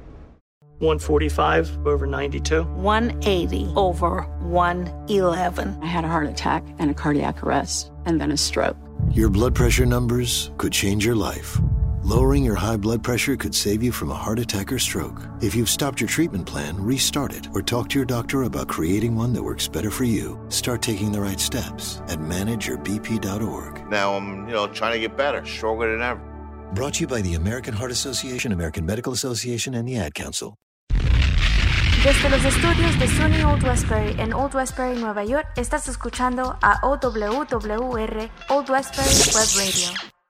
145 over 92. 180 over 111. I had a heart attack and a cardiac arrest, and then a stroke. Your blood pressure numbers could change your life. Lowering your high blood pressure could save you from a heart attack or stroke. If you've stopped your treatment plan, restart it or talk to your doctor about creating one that works better for you. Start taking the right steps at manageyourbp.org. Now I'm, you know, trying to get better, stronger than ever. Brought to you by the American Heart Association, American Medical Association, and the Ad Council. Desde los estudios de SUNY Old Westbury en Old Westbury, Nueva York, estás escuchando a OWWR Old Westbury Web Radio.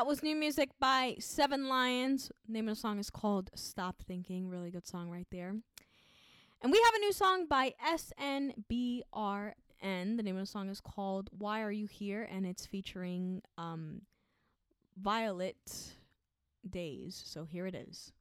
that was new music by Seven Lions. The name of the song is called Stop Thinking. Really good song right there. And we have a new song by SNBRN. The name of the song is called Why Are You Here? And it's featuring um, Violet Days. So here it is.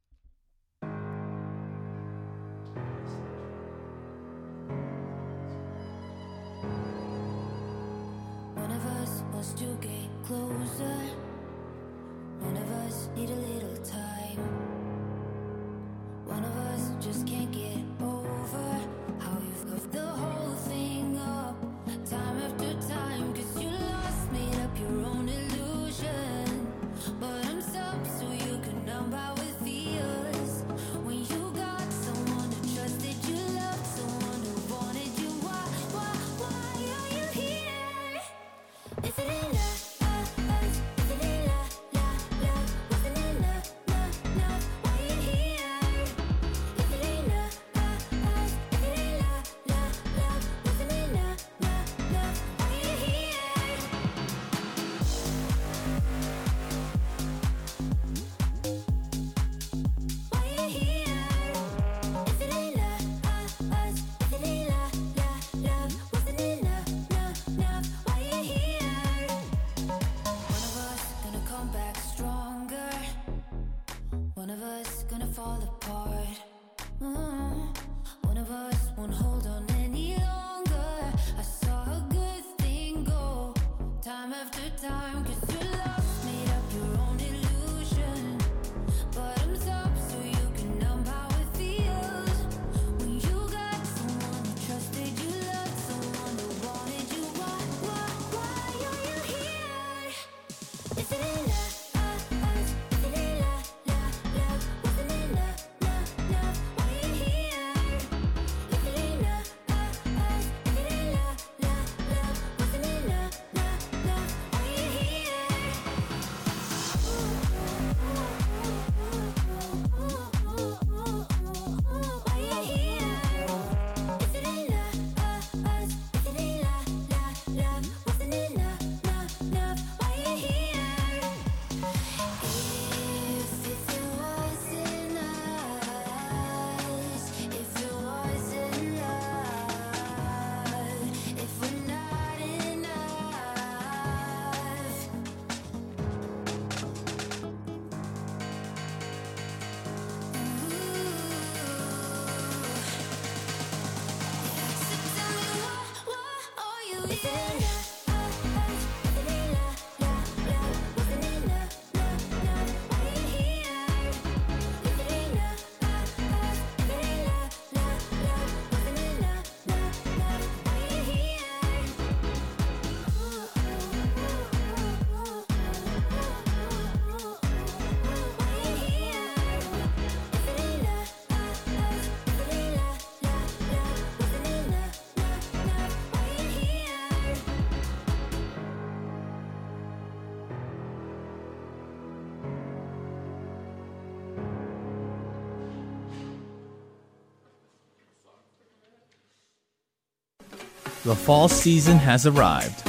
The fall season has arrived.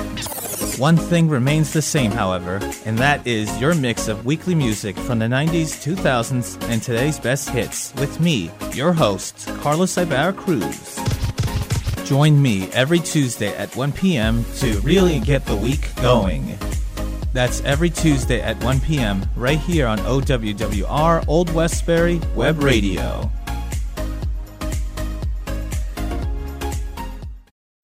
One thing remains the same, however, and that is your mix of weekly music from the 90s, 2000s, and today's best hits with me, your host, Carlos Ibarra Cruz. Join me every Tuesday at 1 p.m. to really get the week going. That's every Tuesday at 1 p.m. right here on OWWR Old Westbury Web Radio.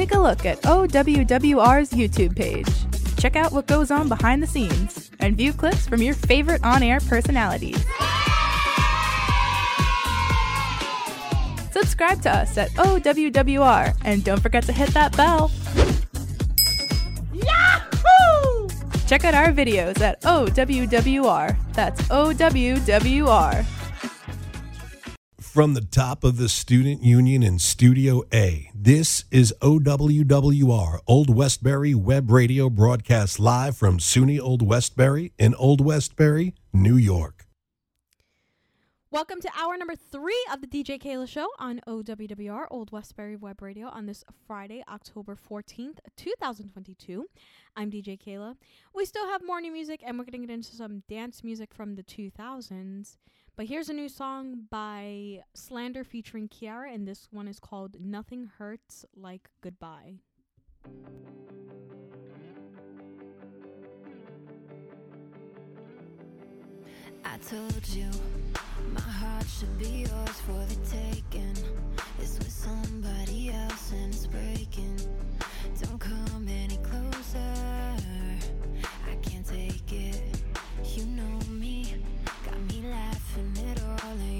Take a look at OWWR's YouTube page. Check out what goes on behind the scenes and view clips from your favorite on air personalities. Subscribe to us at OWWR and don't forget to hit that bell. Yahoo! Check out our videos at OWWR. That's OWWR. From the top of the Student Union in Studio A, this is OWWR Old Westbury Web Radio broadcast live from SUNY Old Westbury in Old Westbury, New York. Welcome to hour number three of the DJ Keila Show on OWWR Old Westbury Web Radio on this Friday, October 14th, 2022. I'm DJ Keila. We still have new music and we're going to get into some dance music from the 2000s. But here's a new song by Slander featuring Kiara, and this one is called Nothing Hurts Like Goodbye. I told you my heart should be yours for the taking. It's with somebody else and it's breaking. Don't come any closer. Laughing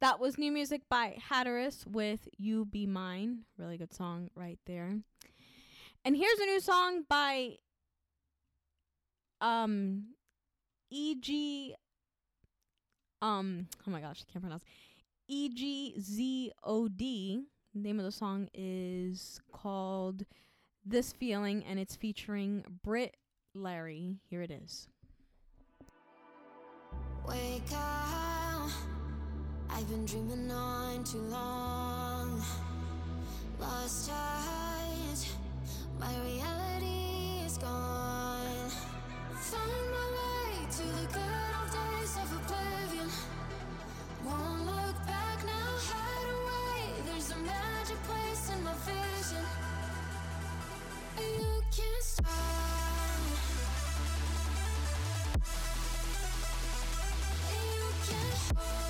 That was new music by Hatteras with You Be Mine. Really good song right there. And here's a new song by um EG um oh my gosh, I can't pronounce. E G Z O D. Name of the song is called This Feeling and it's featuring Britt Lari. Here it is. Wake up. I've been dreaming on too long. Lost touch. My reality is gone. Find my way to the good old days of oblivion. Won't look back now, hide away. There's a magic place in my vision. You can't stop. You can't You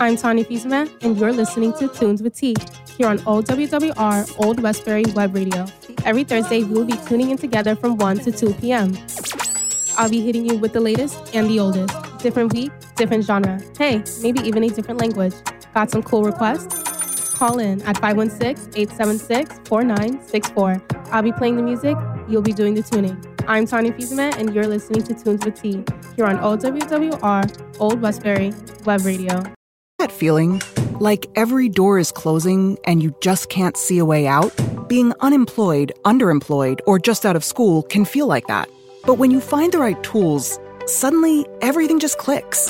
I'm Tanya Fizema, and you're listening to Tunes with T here on OWWR Old Westbury Web Radio. Every Thursday, we'll be tuning in together from 1 to 2 p.m. I'll be hitting you with the latest and the oldest. Different week, different genre. Hey, maybe even a different language. Got some cool requests? Call in at 516 876 4964. I'll be playing the music, you'll be doing the tuning. I'm Tanya Fizema, and you're listening to Tunes with T here on OWWR Old Westbury Web Radio. That feeling? Like every door is closing and you just can't see a way out? Being unemployed, underemployed, or just out of school can feel like that. But when you find the right tools, suddenly everything just clicks.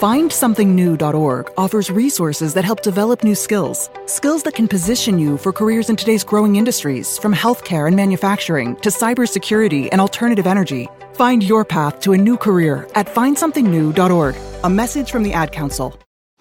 FindSomethingNew.org offers resources that help develop new skills. Skills that can position you for careers in today's growing industries, from healthcare and manufacturing to cybersecurity and alternative energy. Find your path to a new career at FindSomethingNew.org. A message from the Ad Council.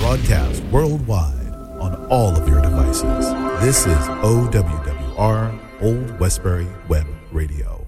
Broadcast worldwide on all of your devices. This is OWWR Old Westbury Web Radio.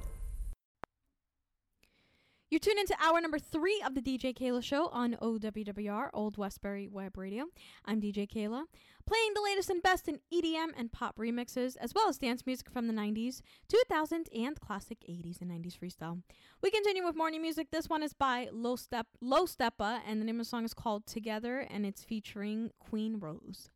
You tune into hour number three of the DJ Keila Show on OWWR, Old Westbury Web Radio. I'm DJ Keila, playing the latest and best in EDM and pop remixes, as well as dance music from the 90s, 2000s, and classic 80s and 90s freestyle. We continue with morning music. This one is by Low Step Low Steppa, and the name of the song is called Together, and it's featuring Queen Rose.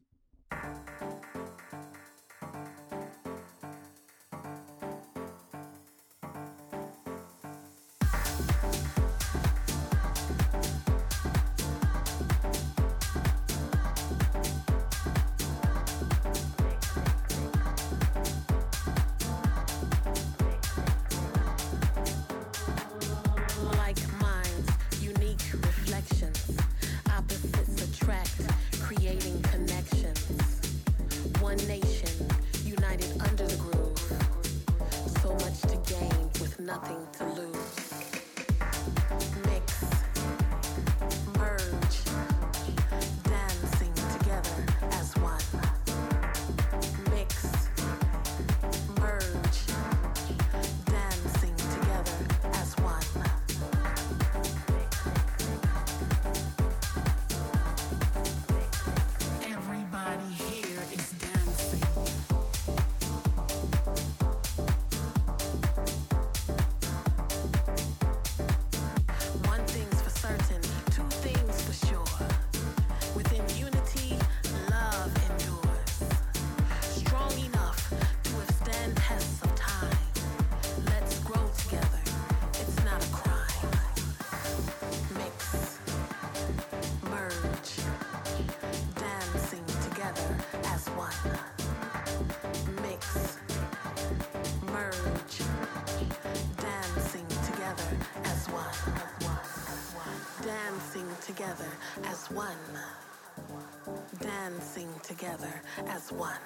Together as one.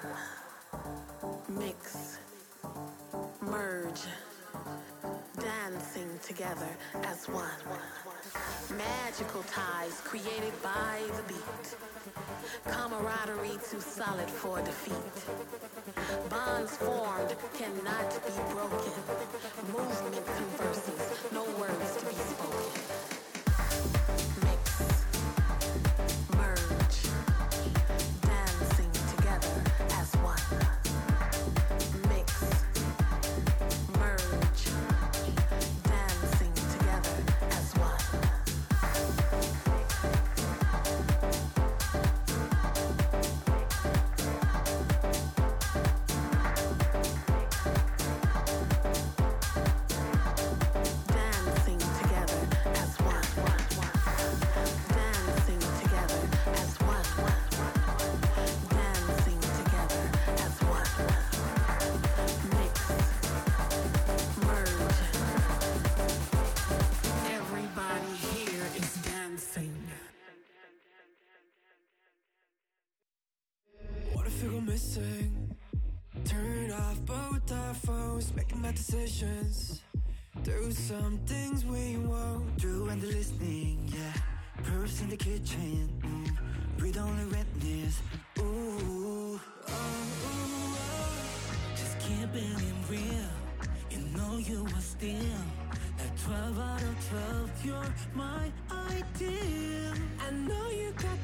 Mix, merge, dancing together as one. Magical ties created by the beat. Camaraderie too solid for defeat. Bonds formed cannot be broken. Movement converses, no words to be spoken.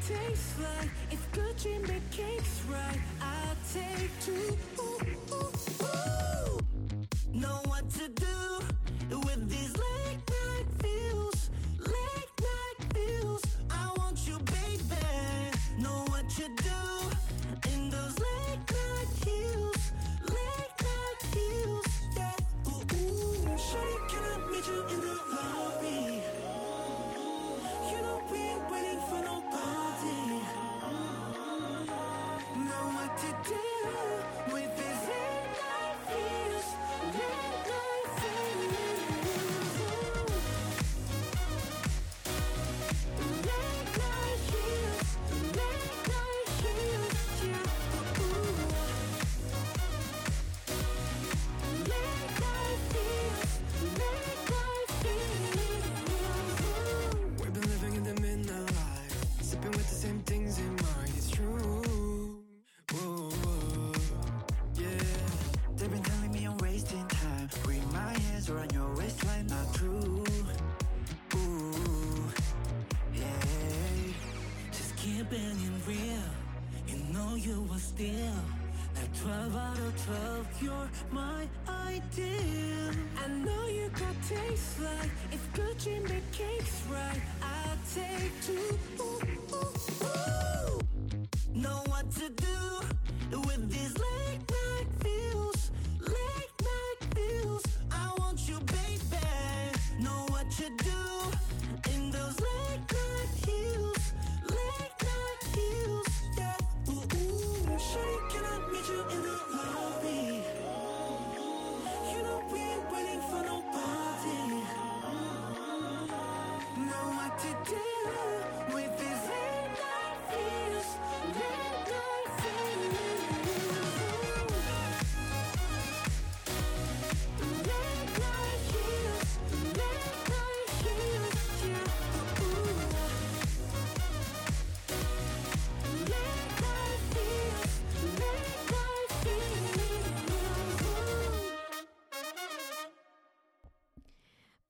Got like if good make cakes right. I'll take two. Ooh, ooh, ooh. Know what to do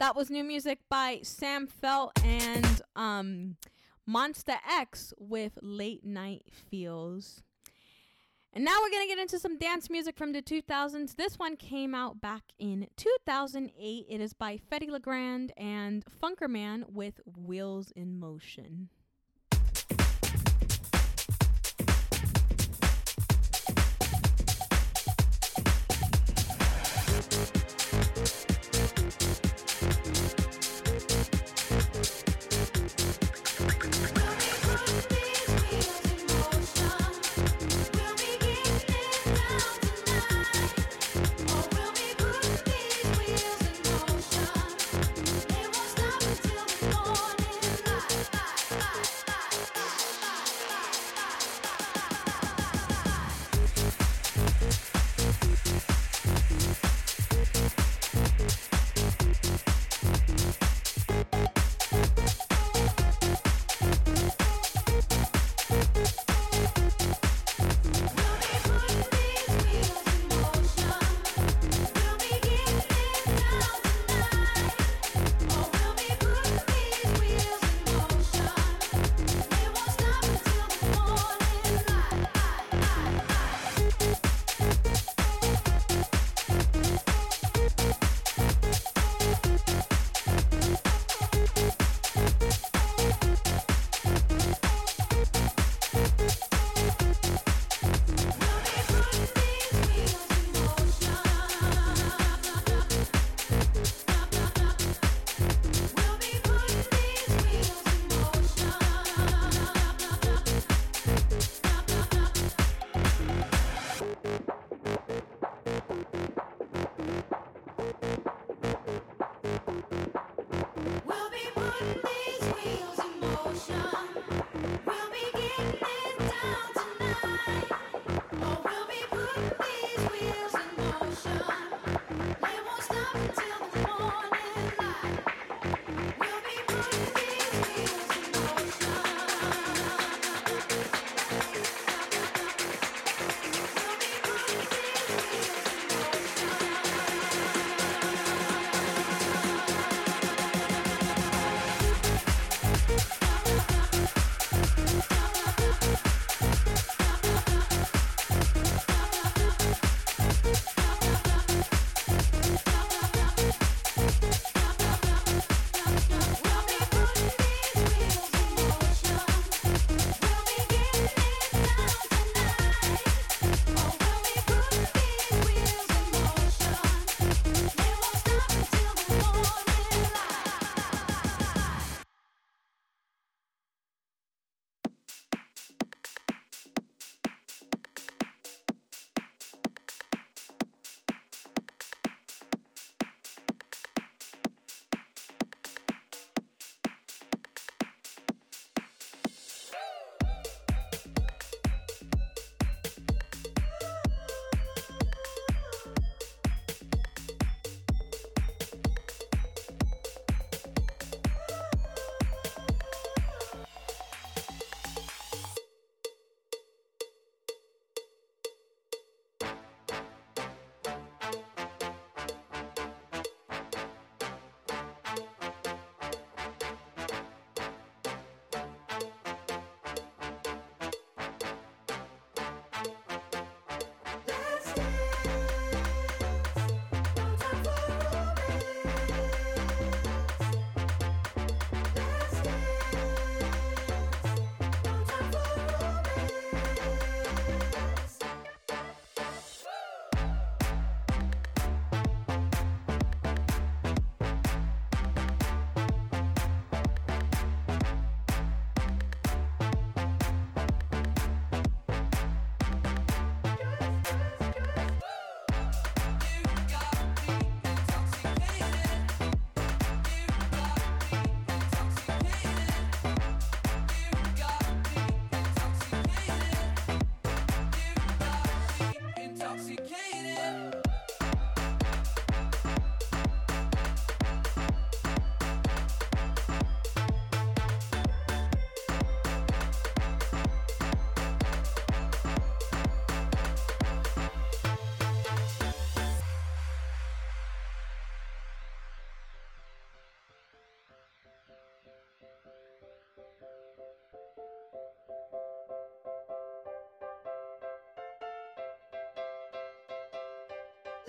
that was new music by Sam Feldt and um, Monster X with Late Night Feels. And now we're going to get into some dance music from the 2000s. This one came out back in 2008. It is by Fedde Le Grand and Funkerman with Wheels in Motion.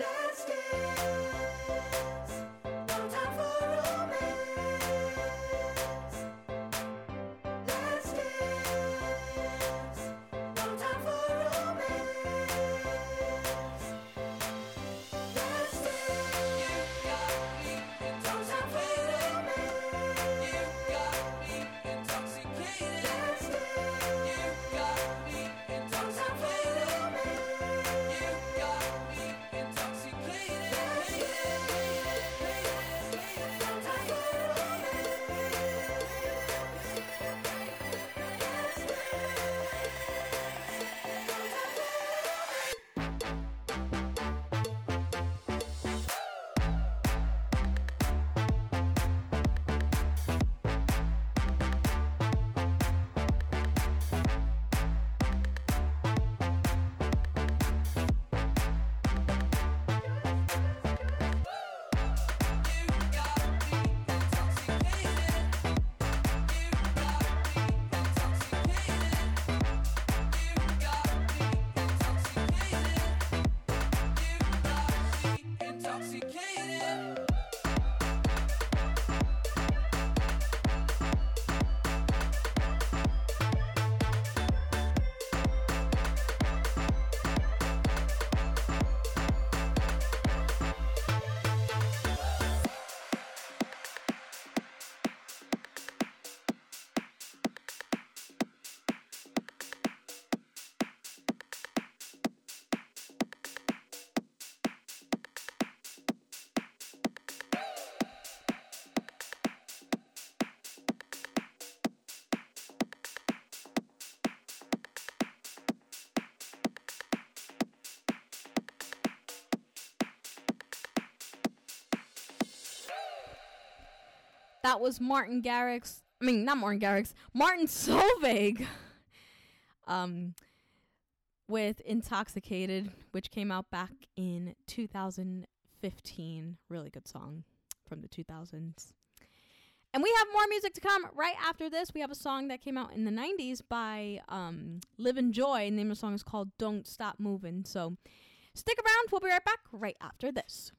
Let's dance. That was Martin Garrix. I mean, not Martin Garrix. Martin Solveig. <laughs> Um, with Intoxicated, which came out back in 2015. Really good song from the 2000s. And we have more music to come right after this. We have a song that came out in the 90s by um, Livin' Joy. The name of the song is called Don't Stop Moving. So stick around. We'll be right back right after this.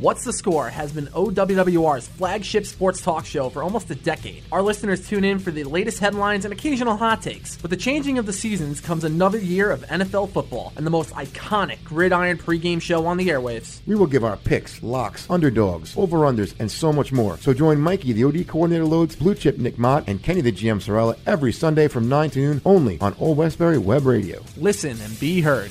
What's the Score has been OWWR's flagship sports talk show for almost a decade. Our listeners tune in for the latest headlines and occasional hot takes. With the changing of the seasons comes another year of NFL football and the most iconic gridiron pregame show on the airwaves. We will give our picks, locks, underdogs, over-unders, and so much more. So join Mikey, the OD coordinator loads, Blue Chip Nick Mott, and Kenny, the GM Sorella, every Sunday from 9 to noon only on Old Westbury Web Radio. Listen and be heard.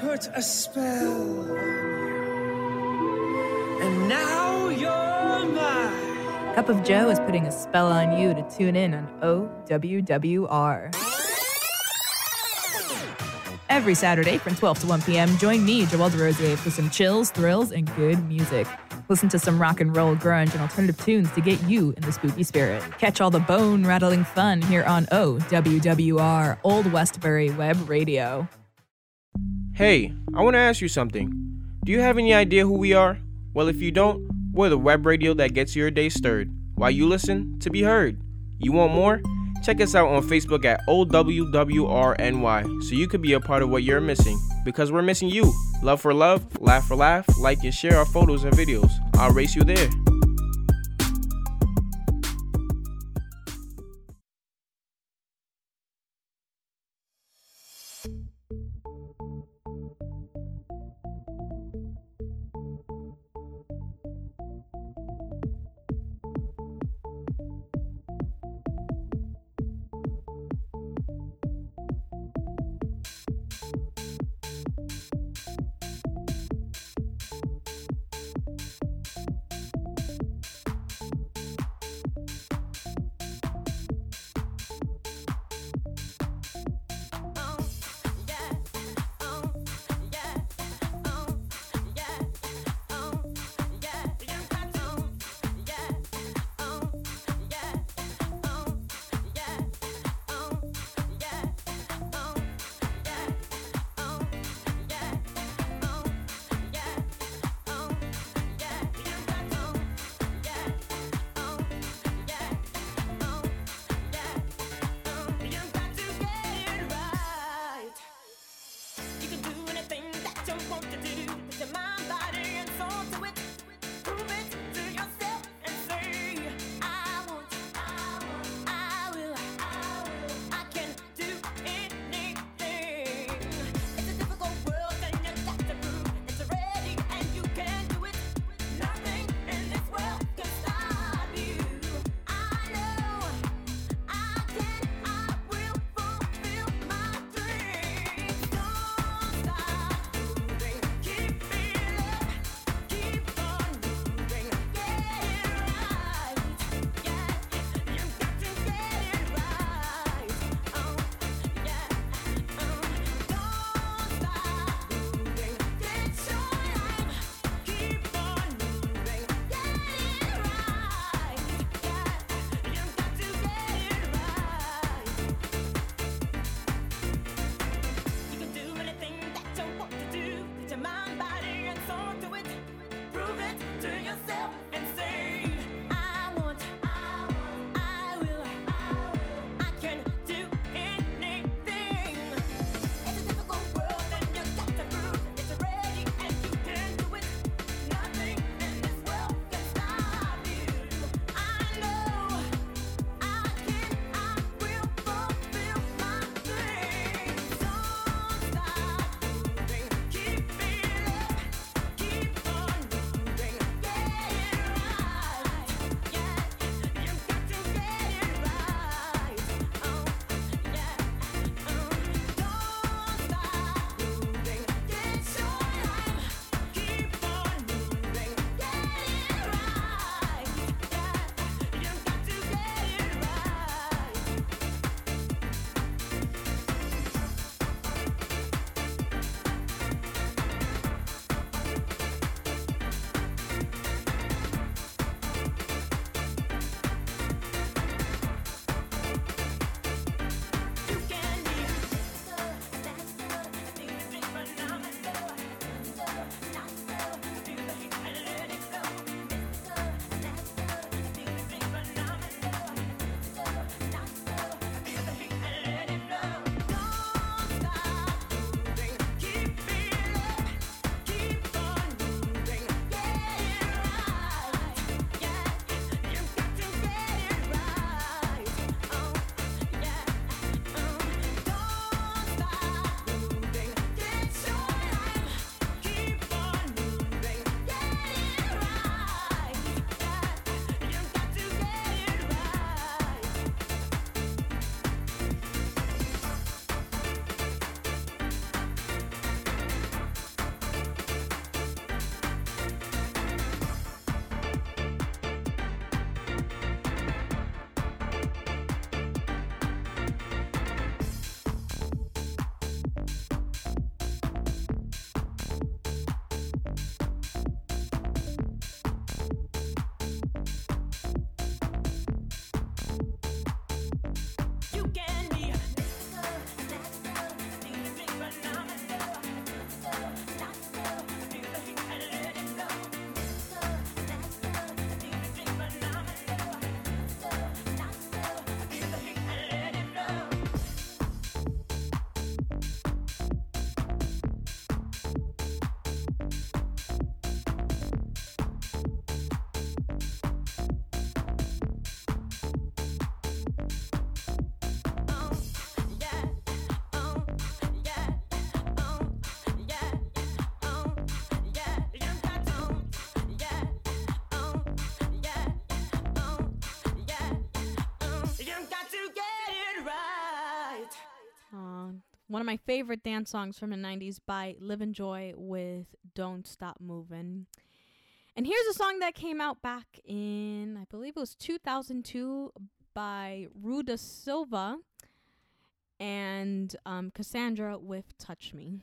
Put a spell and now you're mine. Cup of Joe is putting a spell on you to tune in on OWWR. Every Saturday from 12 to 1 p.m., join me, Joelle DeRosier, for some chills, thrills, and good music. Listen to some rock and roll, grunge, and alternative tunes to get you in the spooky spirit. Catch all the bone rattling fun here on OWWR, Old Westbury Web Radio. Hey, I want to ask you something. Do you have any idea who we are? Well, if you don't, we're the web radio that gets your day stirred while you listen to be heard. You want more? Check us out on Facebook at OWWRNY so you could be a part of what you're missing. Because we're missing you. Love for love, laugh for laugh, like and share our photos and videos. I'll race you there. One of my favorite dance songs from the 90s by Livin' Joy with Don't Stop Moving. And here's a song that came out back in, I believe it was 2002 by Rui da Silva and um, Cassandra with Touch Me.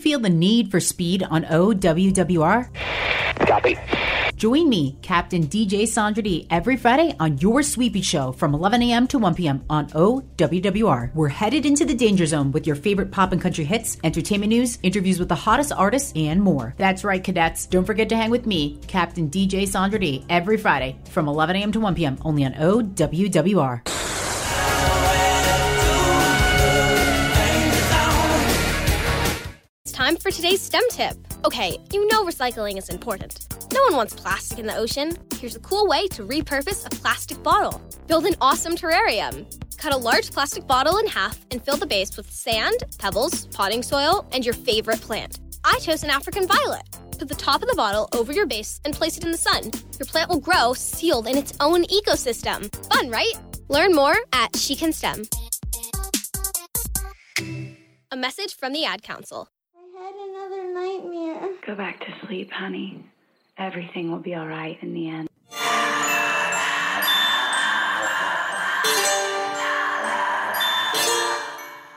Feel the need for speed on OWWR? Copy. Join me, Captain DJ Sandra D, every Friday on your Sweepy Show from 11 a.m. to 1 p.m. on OWWR. We're headed into the danger zone with your favorite pop and country hits, entertainment news, interviews with the hottest artists, and more. That's right, cadets. Don't forget to hang with me, Captain DJ Sandra D, every Friday from 11 a.m. to 1 p.m. only on OWWR. Time for today's STEM tip. Okay, you know recycling is important. No one wants plastic in the ocean. Here's a cool way to repurpose a plastic bottle. Build an awesome terrarium. Cut a large plastic bottle in half and fill the base with sand, pebbles, potting soil, and your favorite plant. I chose an African violet. Put the top of the bottle over your base and place it in the sun. Your plant will grow sealed in its own ecosystem. Fun, right? Learn more at She Can STEM. A message from the Ad Council. Had another nightmare. Go back to sleep, honey. Everything will be all right in the end.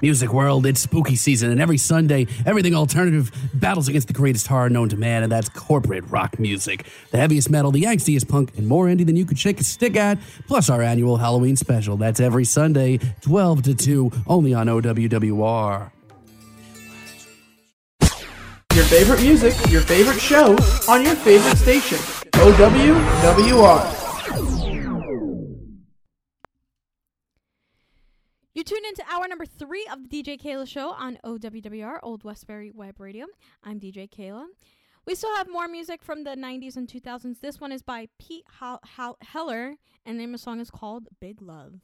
Music world, it's spooky season, and every Sunday, everything alternative battles against the greatest horror known to man, and that's corporate rock music. The heaviest metal, the angstiest punk, and more indie than you could shake a stick at, plus our annual Halloween special. That's every Sunday, 12 to 2, only on OWWR. Your favorite music, your favorite show, on your favorite station. OWWR. You tune into hour number three of the DJ Keila Show on OWWR, Old Westbury Web Radio. I'm DJ Keila. We still have more music from the 90s and 2000s. This one is by Pete Heller, and the name of the song is called Big Love.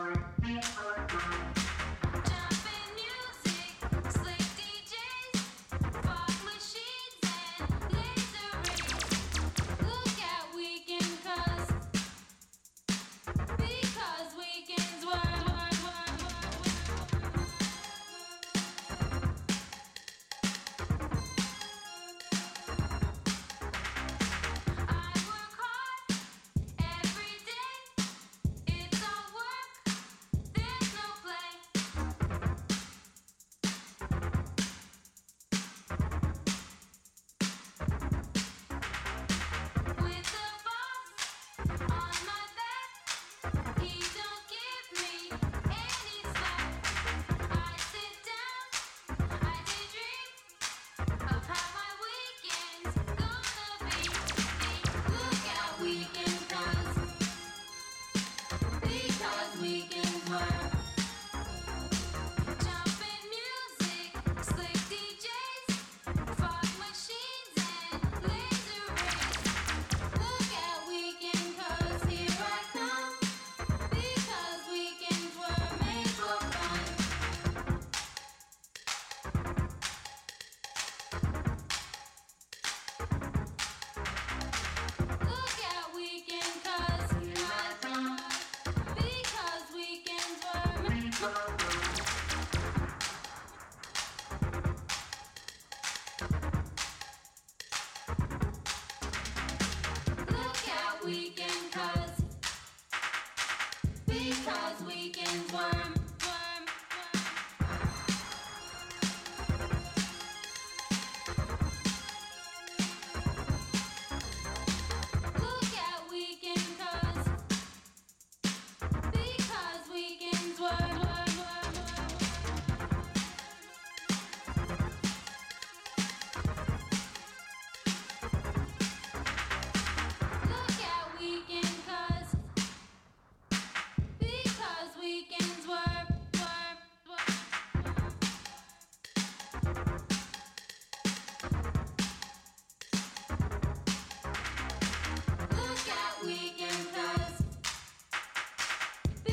time.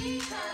Because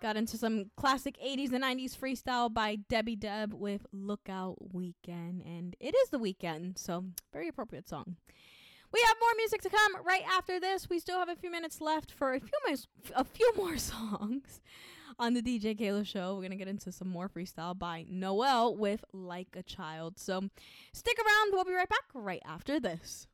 Got into some classic 80s and 90s freestyle by Debbie Deb with Lookout Weekend. And it is the weekend, so very appropriate song. We have more music to come right after this. We still have a few minutes left for a few more, a few <laughs> more songs on the DJ Keila show. We're going to get into some more freestyle by Noel with Like a Child. So stick around. We'll be right back right after this.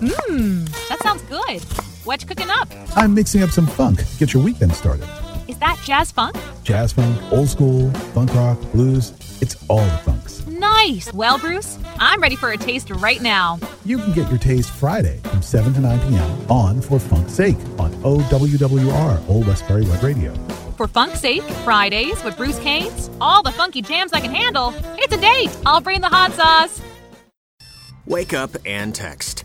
Mmm, that sounds good. What you cooking up? I'm mixing up some funk. Get your weekend started. Is that jazz funk? Jazz funk, old school, funk rock, blues. It's all the funks. Nice. Well, Bruce, I'm ready for a taste right now. You can get your taste Friday from 7 to 9 p.m. on For Funk's Sake on OWWR, Old Westbury Web Radio. For funk's sake, Fridays with Bruce Canes, all the funky jams I can handle. It's a date. I'll bring the hot sauce. Wake up and text.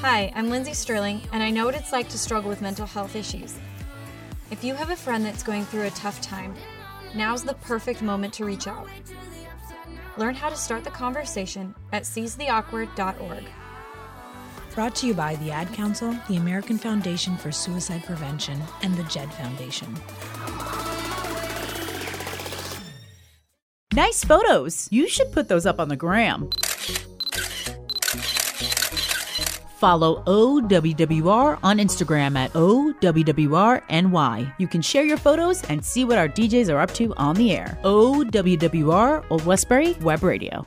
Hi, I'm Lindsey Stirling, and I know what it's like to struggle with mental health issues. If you have a friend that's going through a tough time, now's the perfect moment to reach out. Learn how to start the conversation at seizetheawkward.org. Brought to you by the Ad Council, the American Foundation for Suicide Prevention, and the JED Foundation. Nice photos. You should put those up on the gram. Follow OWWR on Instagram at OWWRNY. You can share your photos and see what our DJs are up to on the air. OWWR Old Westbury Web Radio.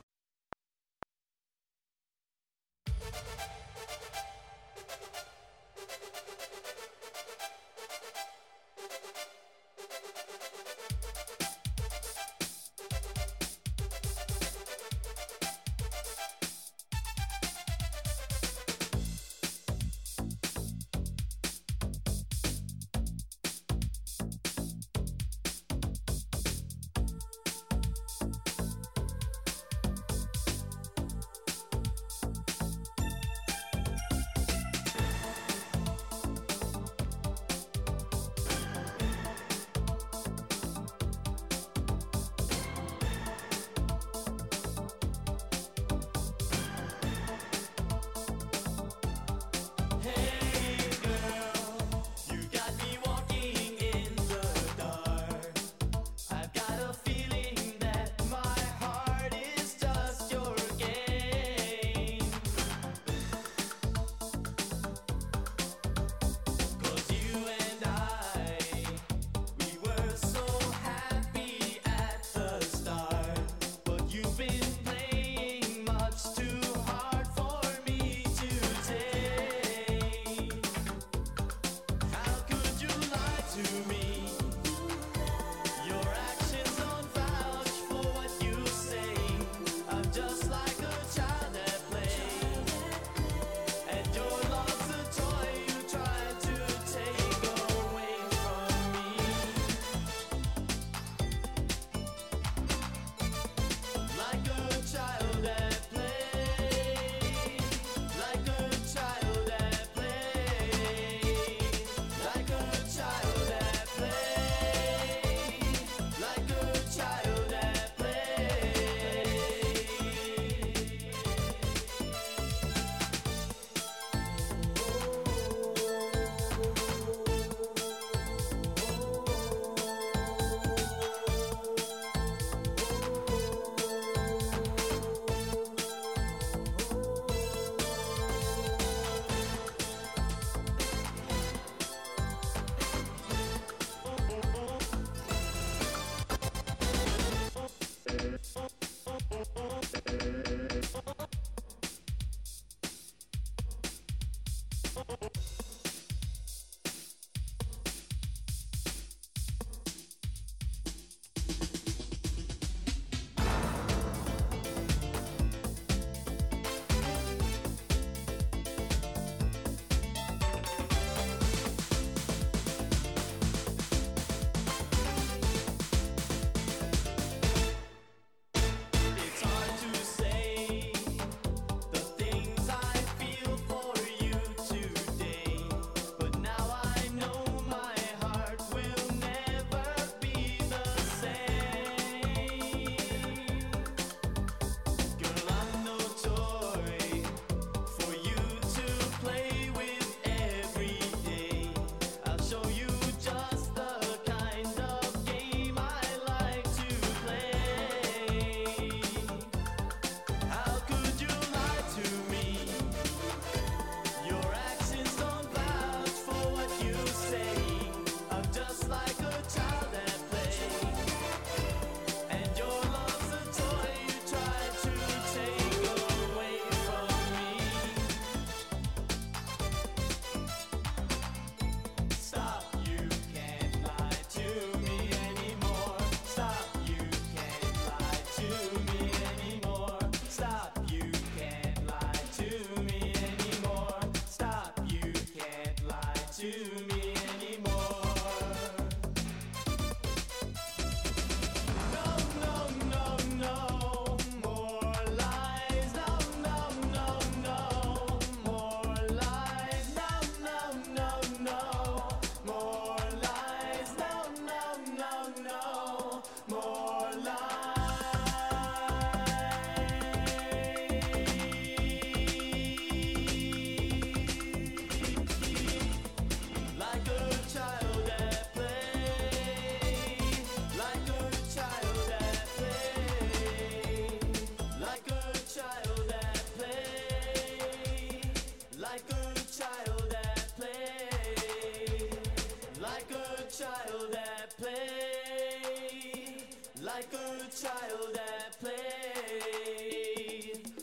Like a child at play.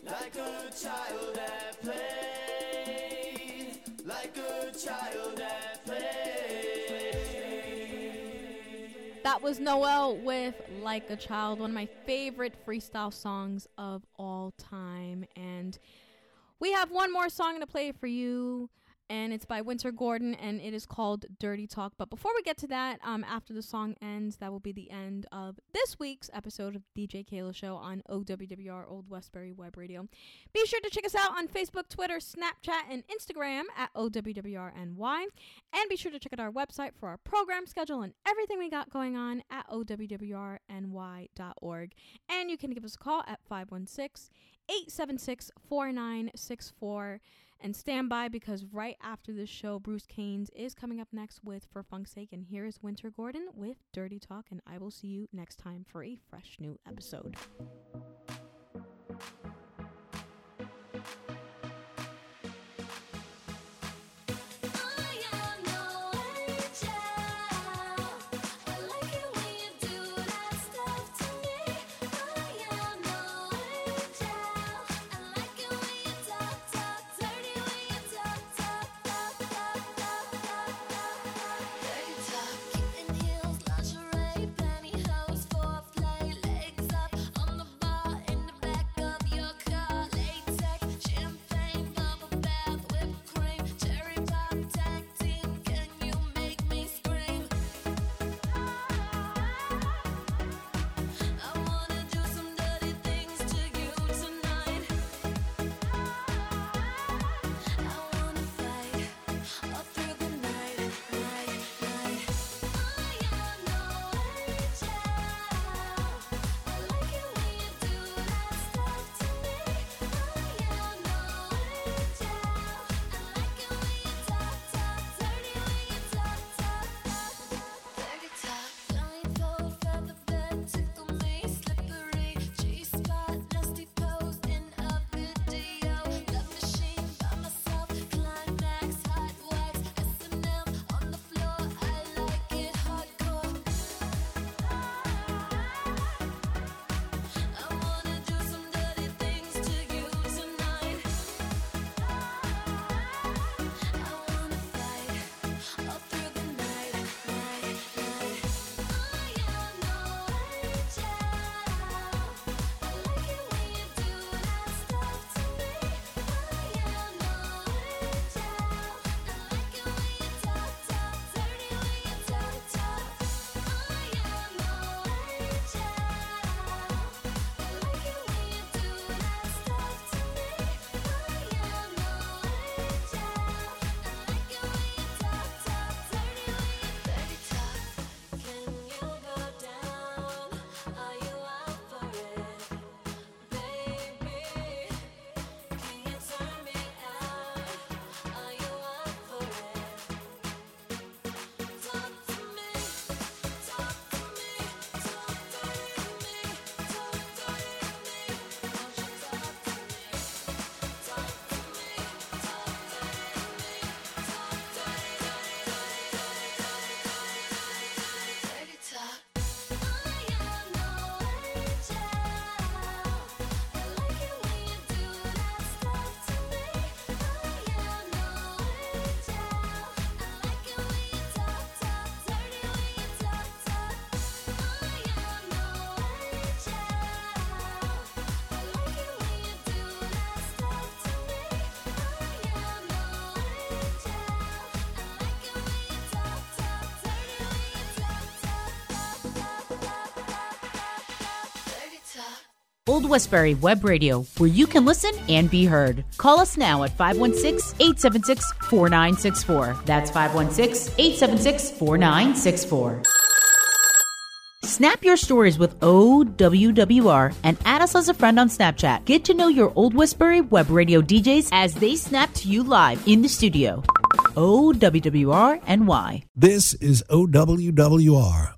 Like a child at play. Like a child at play. That was Noel with Like a Child, one of my favorite freestyle songs of all time. And we have one more song to play for you, and it's by Wynter Gordon, and it is called Dirty Talk. But before we get to that, um, after the song ends, that will be the end of this week's episode of DJ Keila Show on OWWR Old Westbury Web Radio. Be sure to check us out on Facebook, Twitter, Snapchat, and Instagram at OWWRNY. And be sure to check out our website for our program schedule and everything we got going on at OWWRNY.org. And you can give us a call at 516 876 4964. And stand by because right after this show, Bruce Canes is coming up next with For Funk's Sake. And here is Wynter Gordon with Dirty Talk. And I will see you next time for a fresh new episode. Westbury Web Radio, where you can listen and be heard. Call us now at 516 876 4964. That's 516 876 4964. Snap your stories with OWWR and add us as a friend on Snapchat. Get to know your Old Westbury Web Radio DJs as they snap to you live in the studio. OWWR NY. This is OWWR,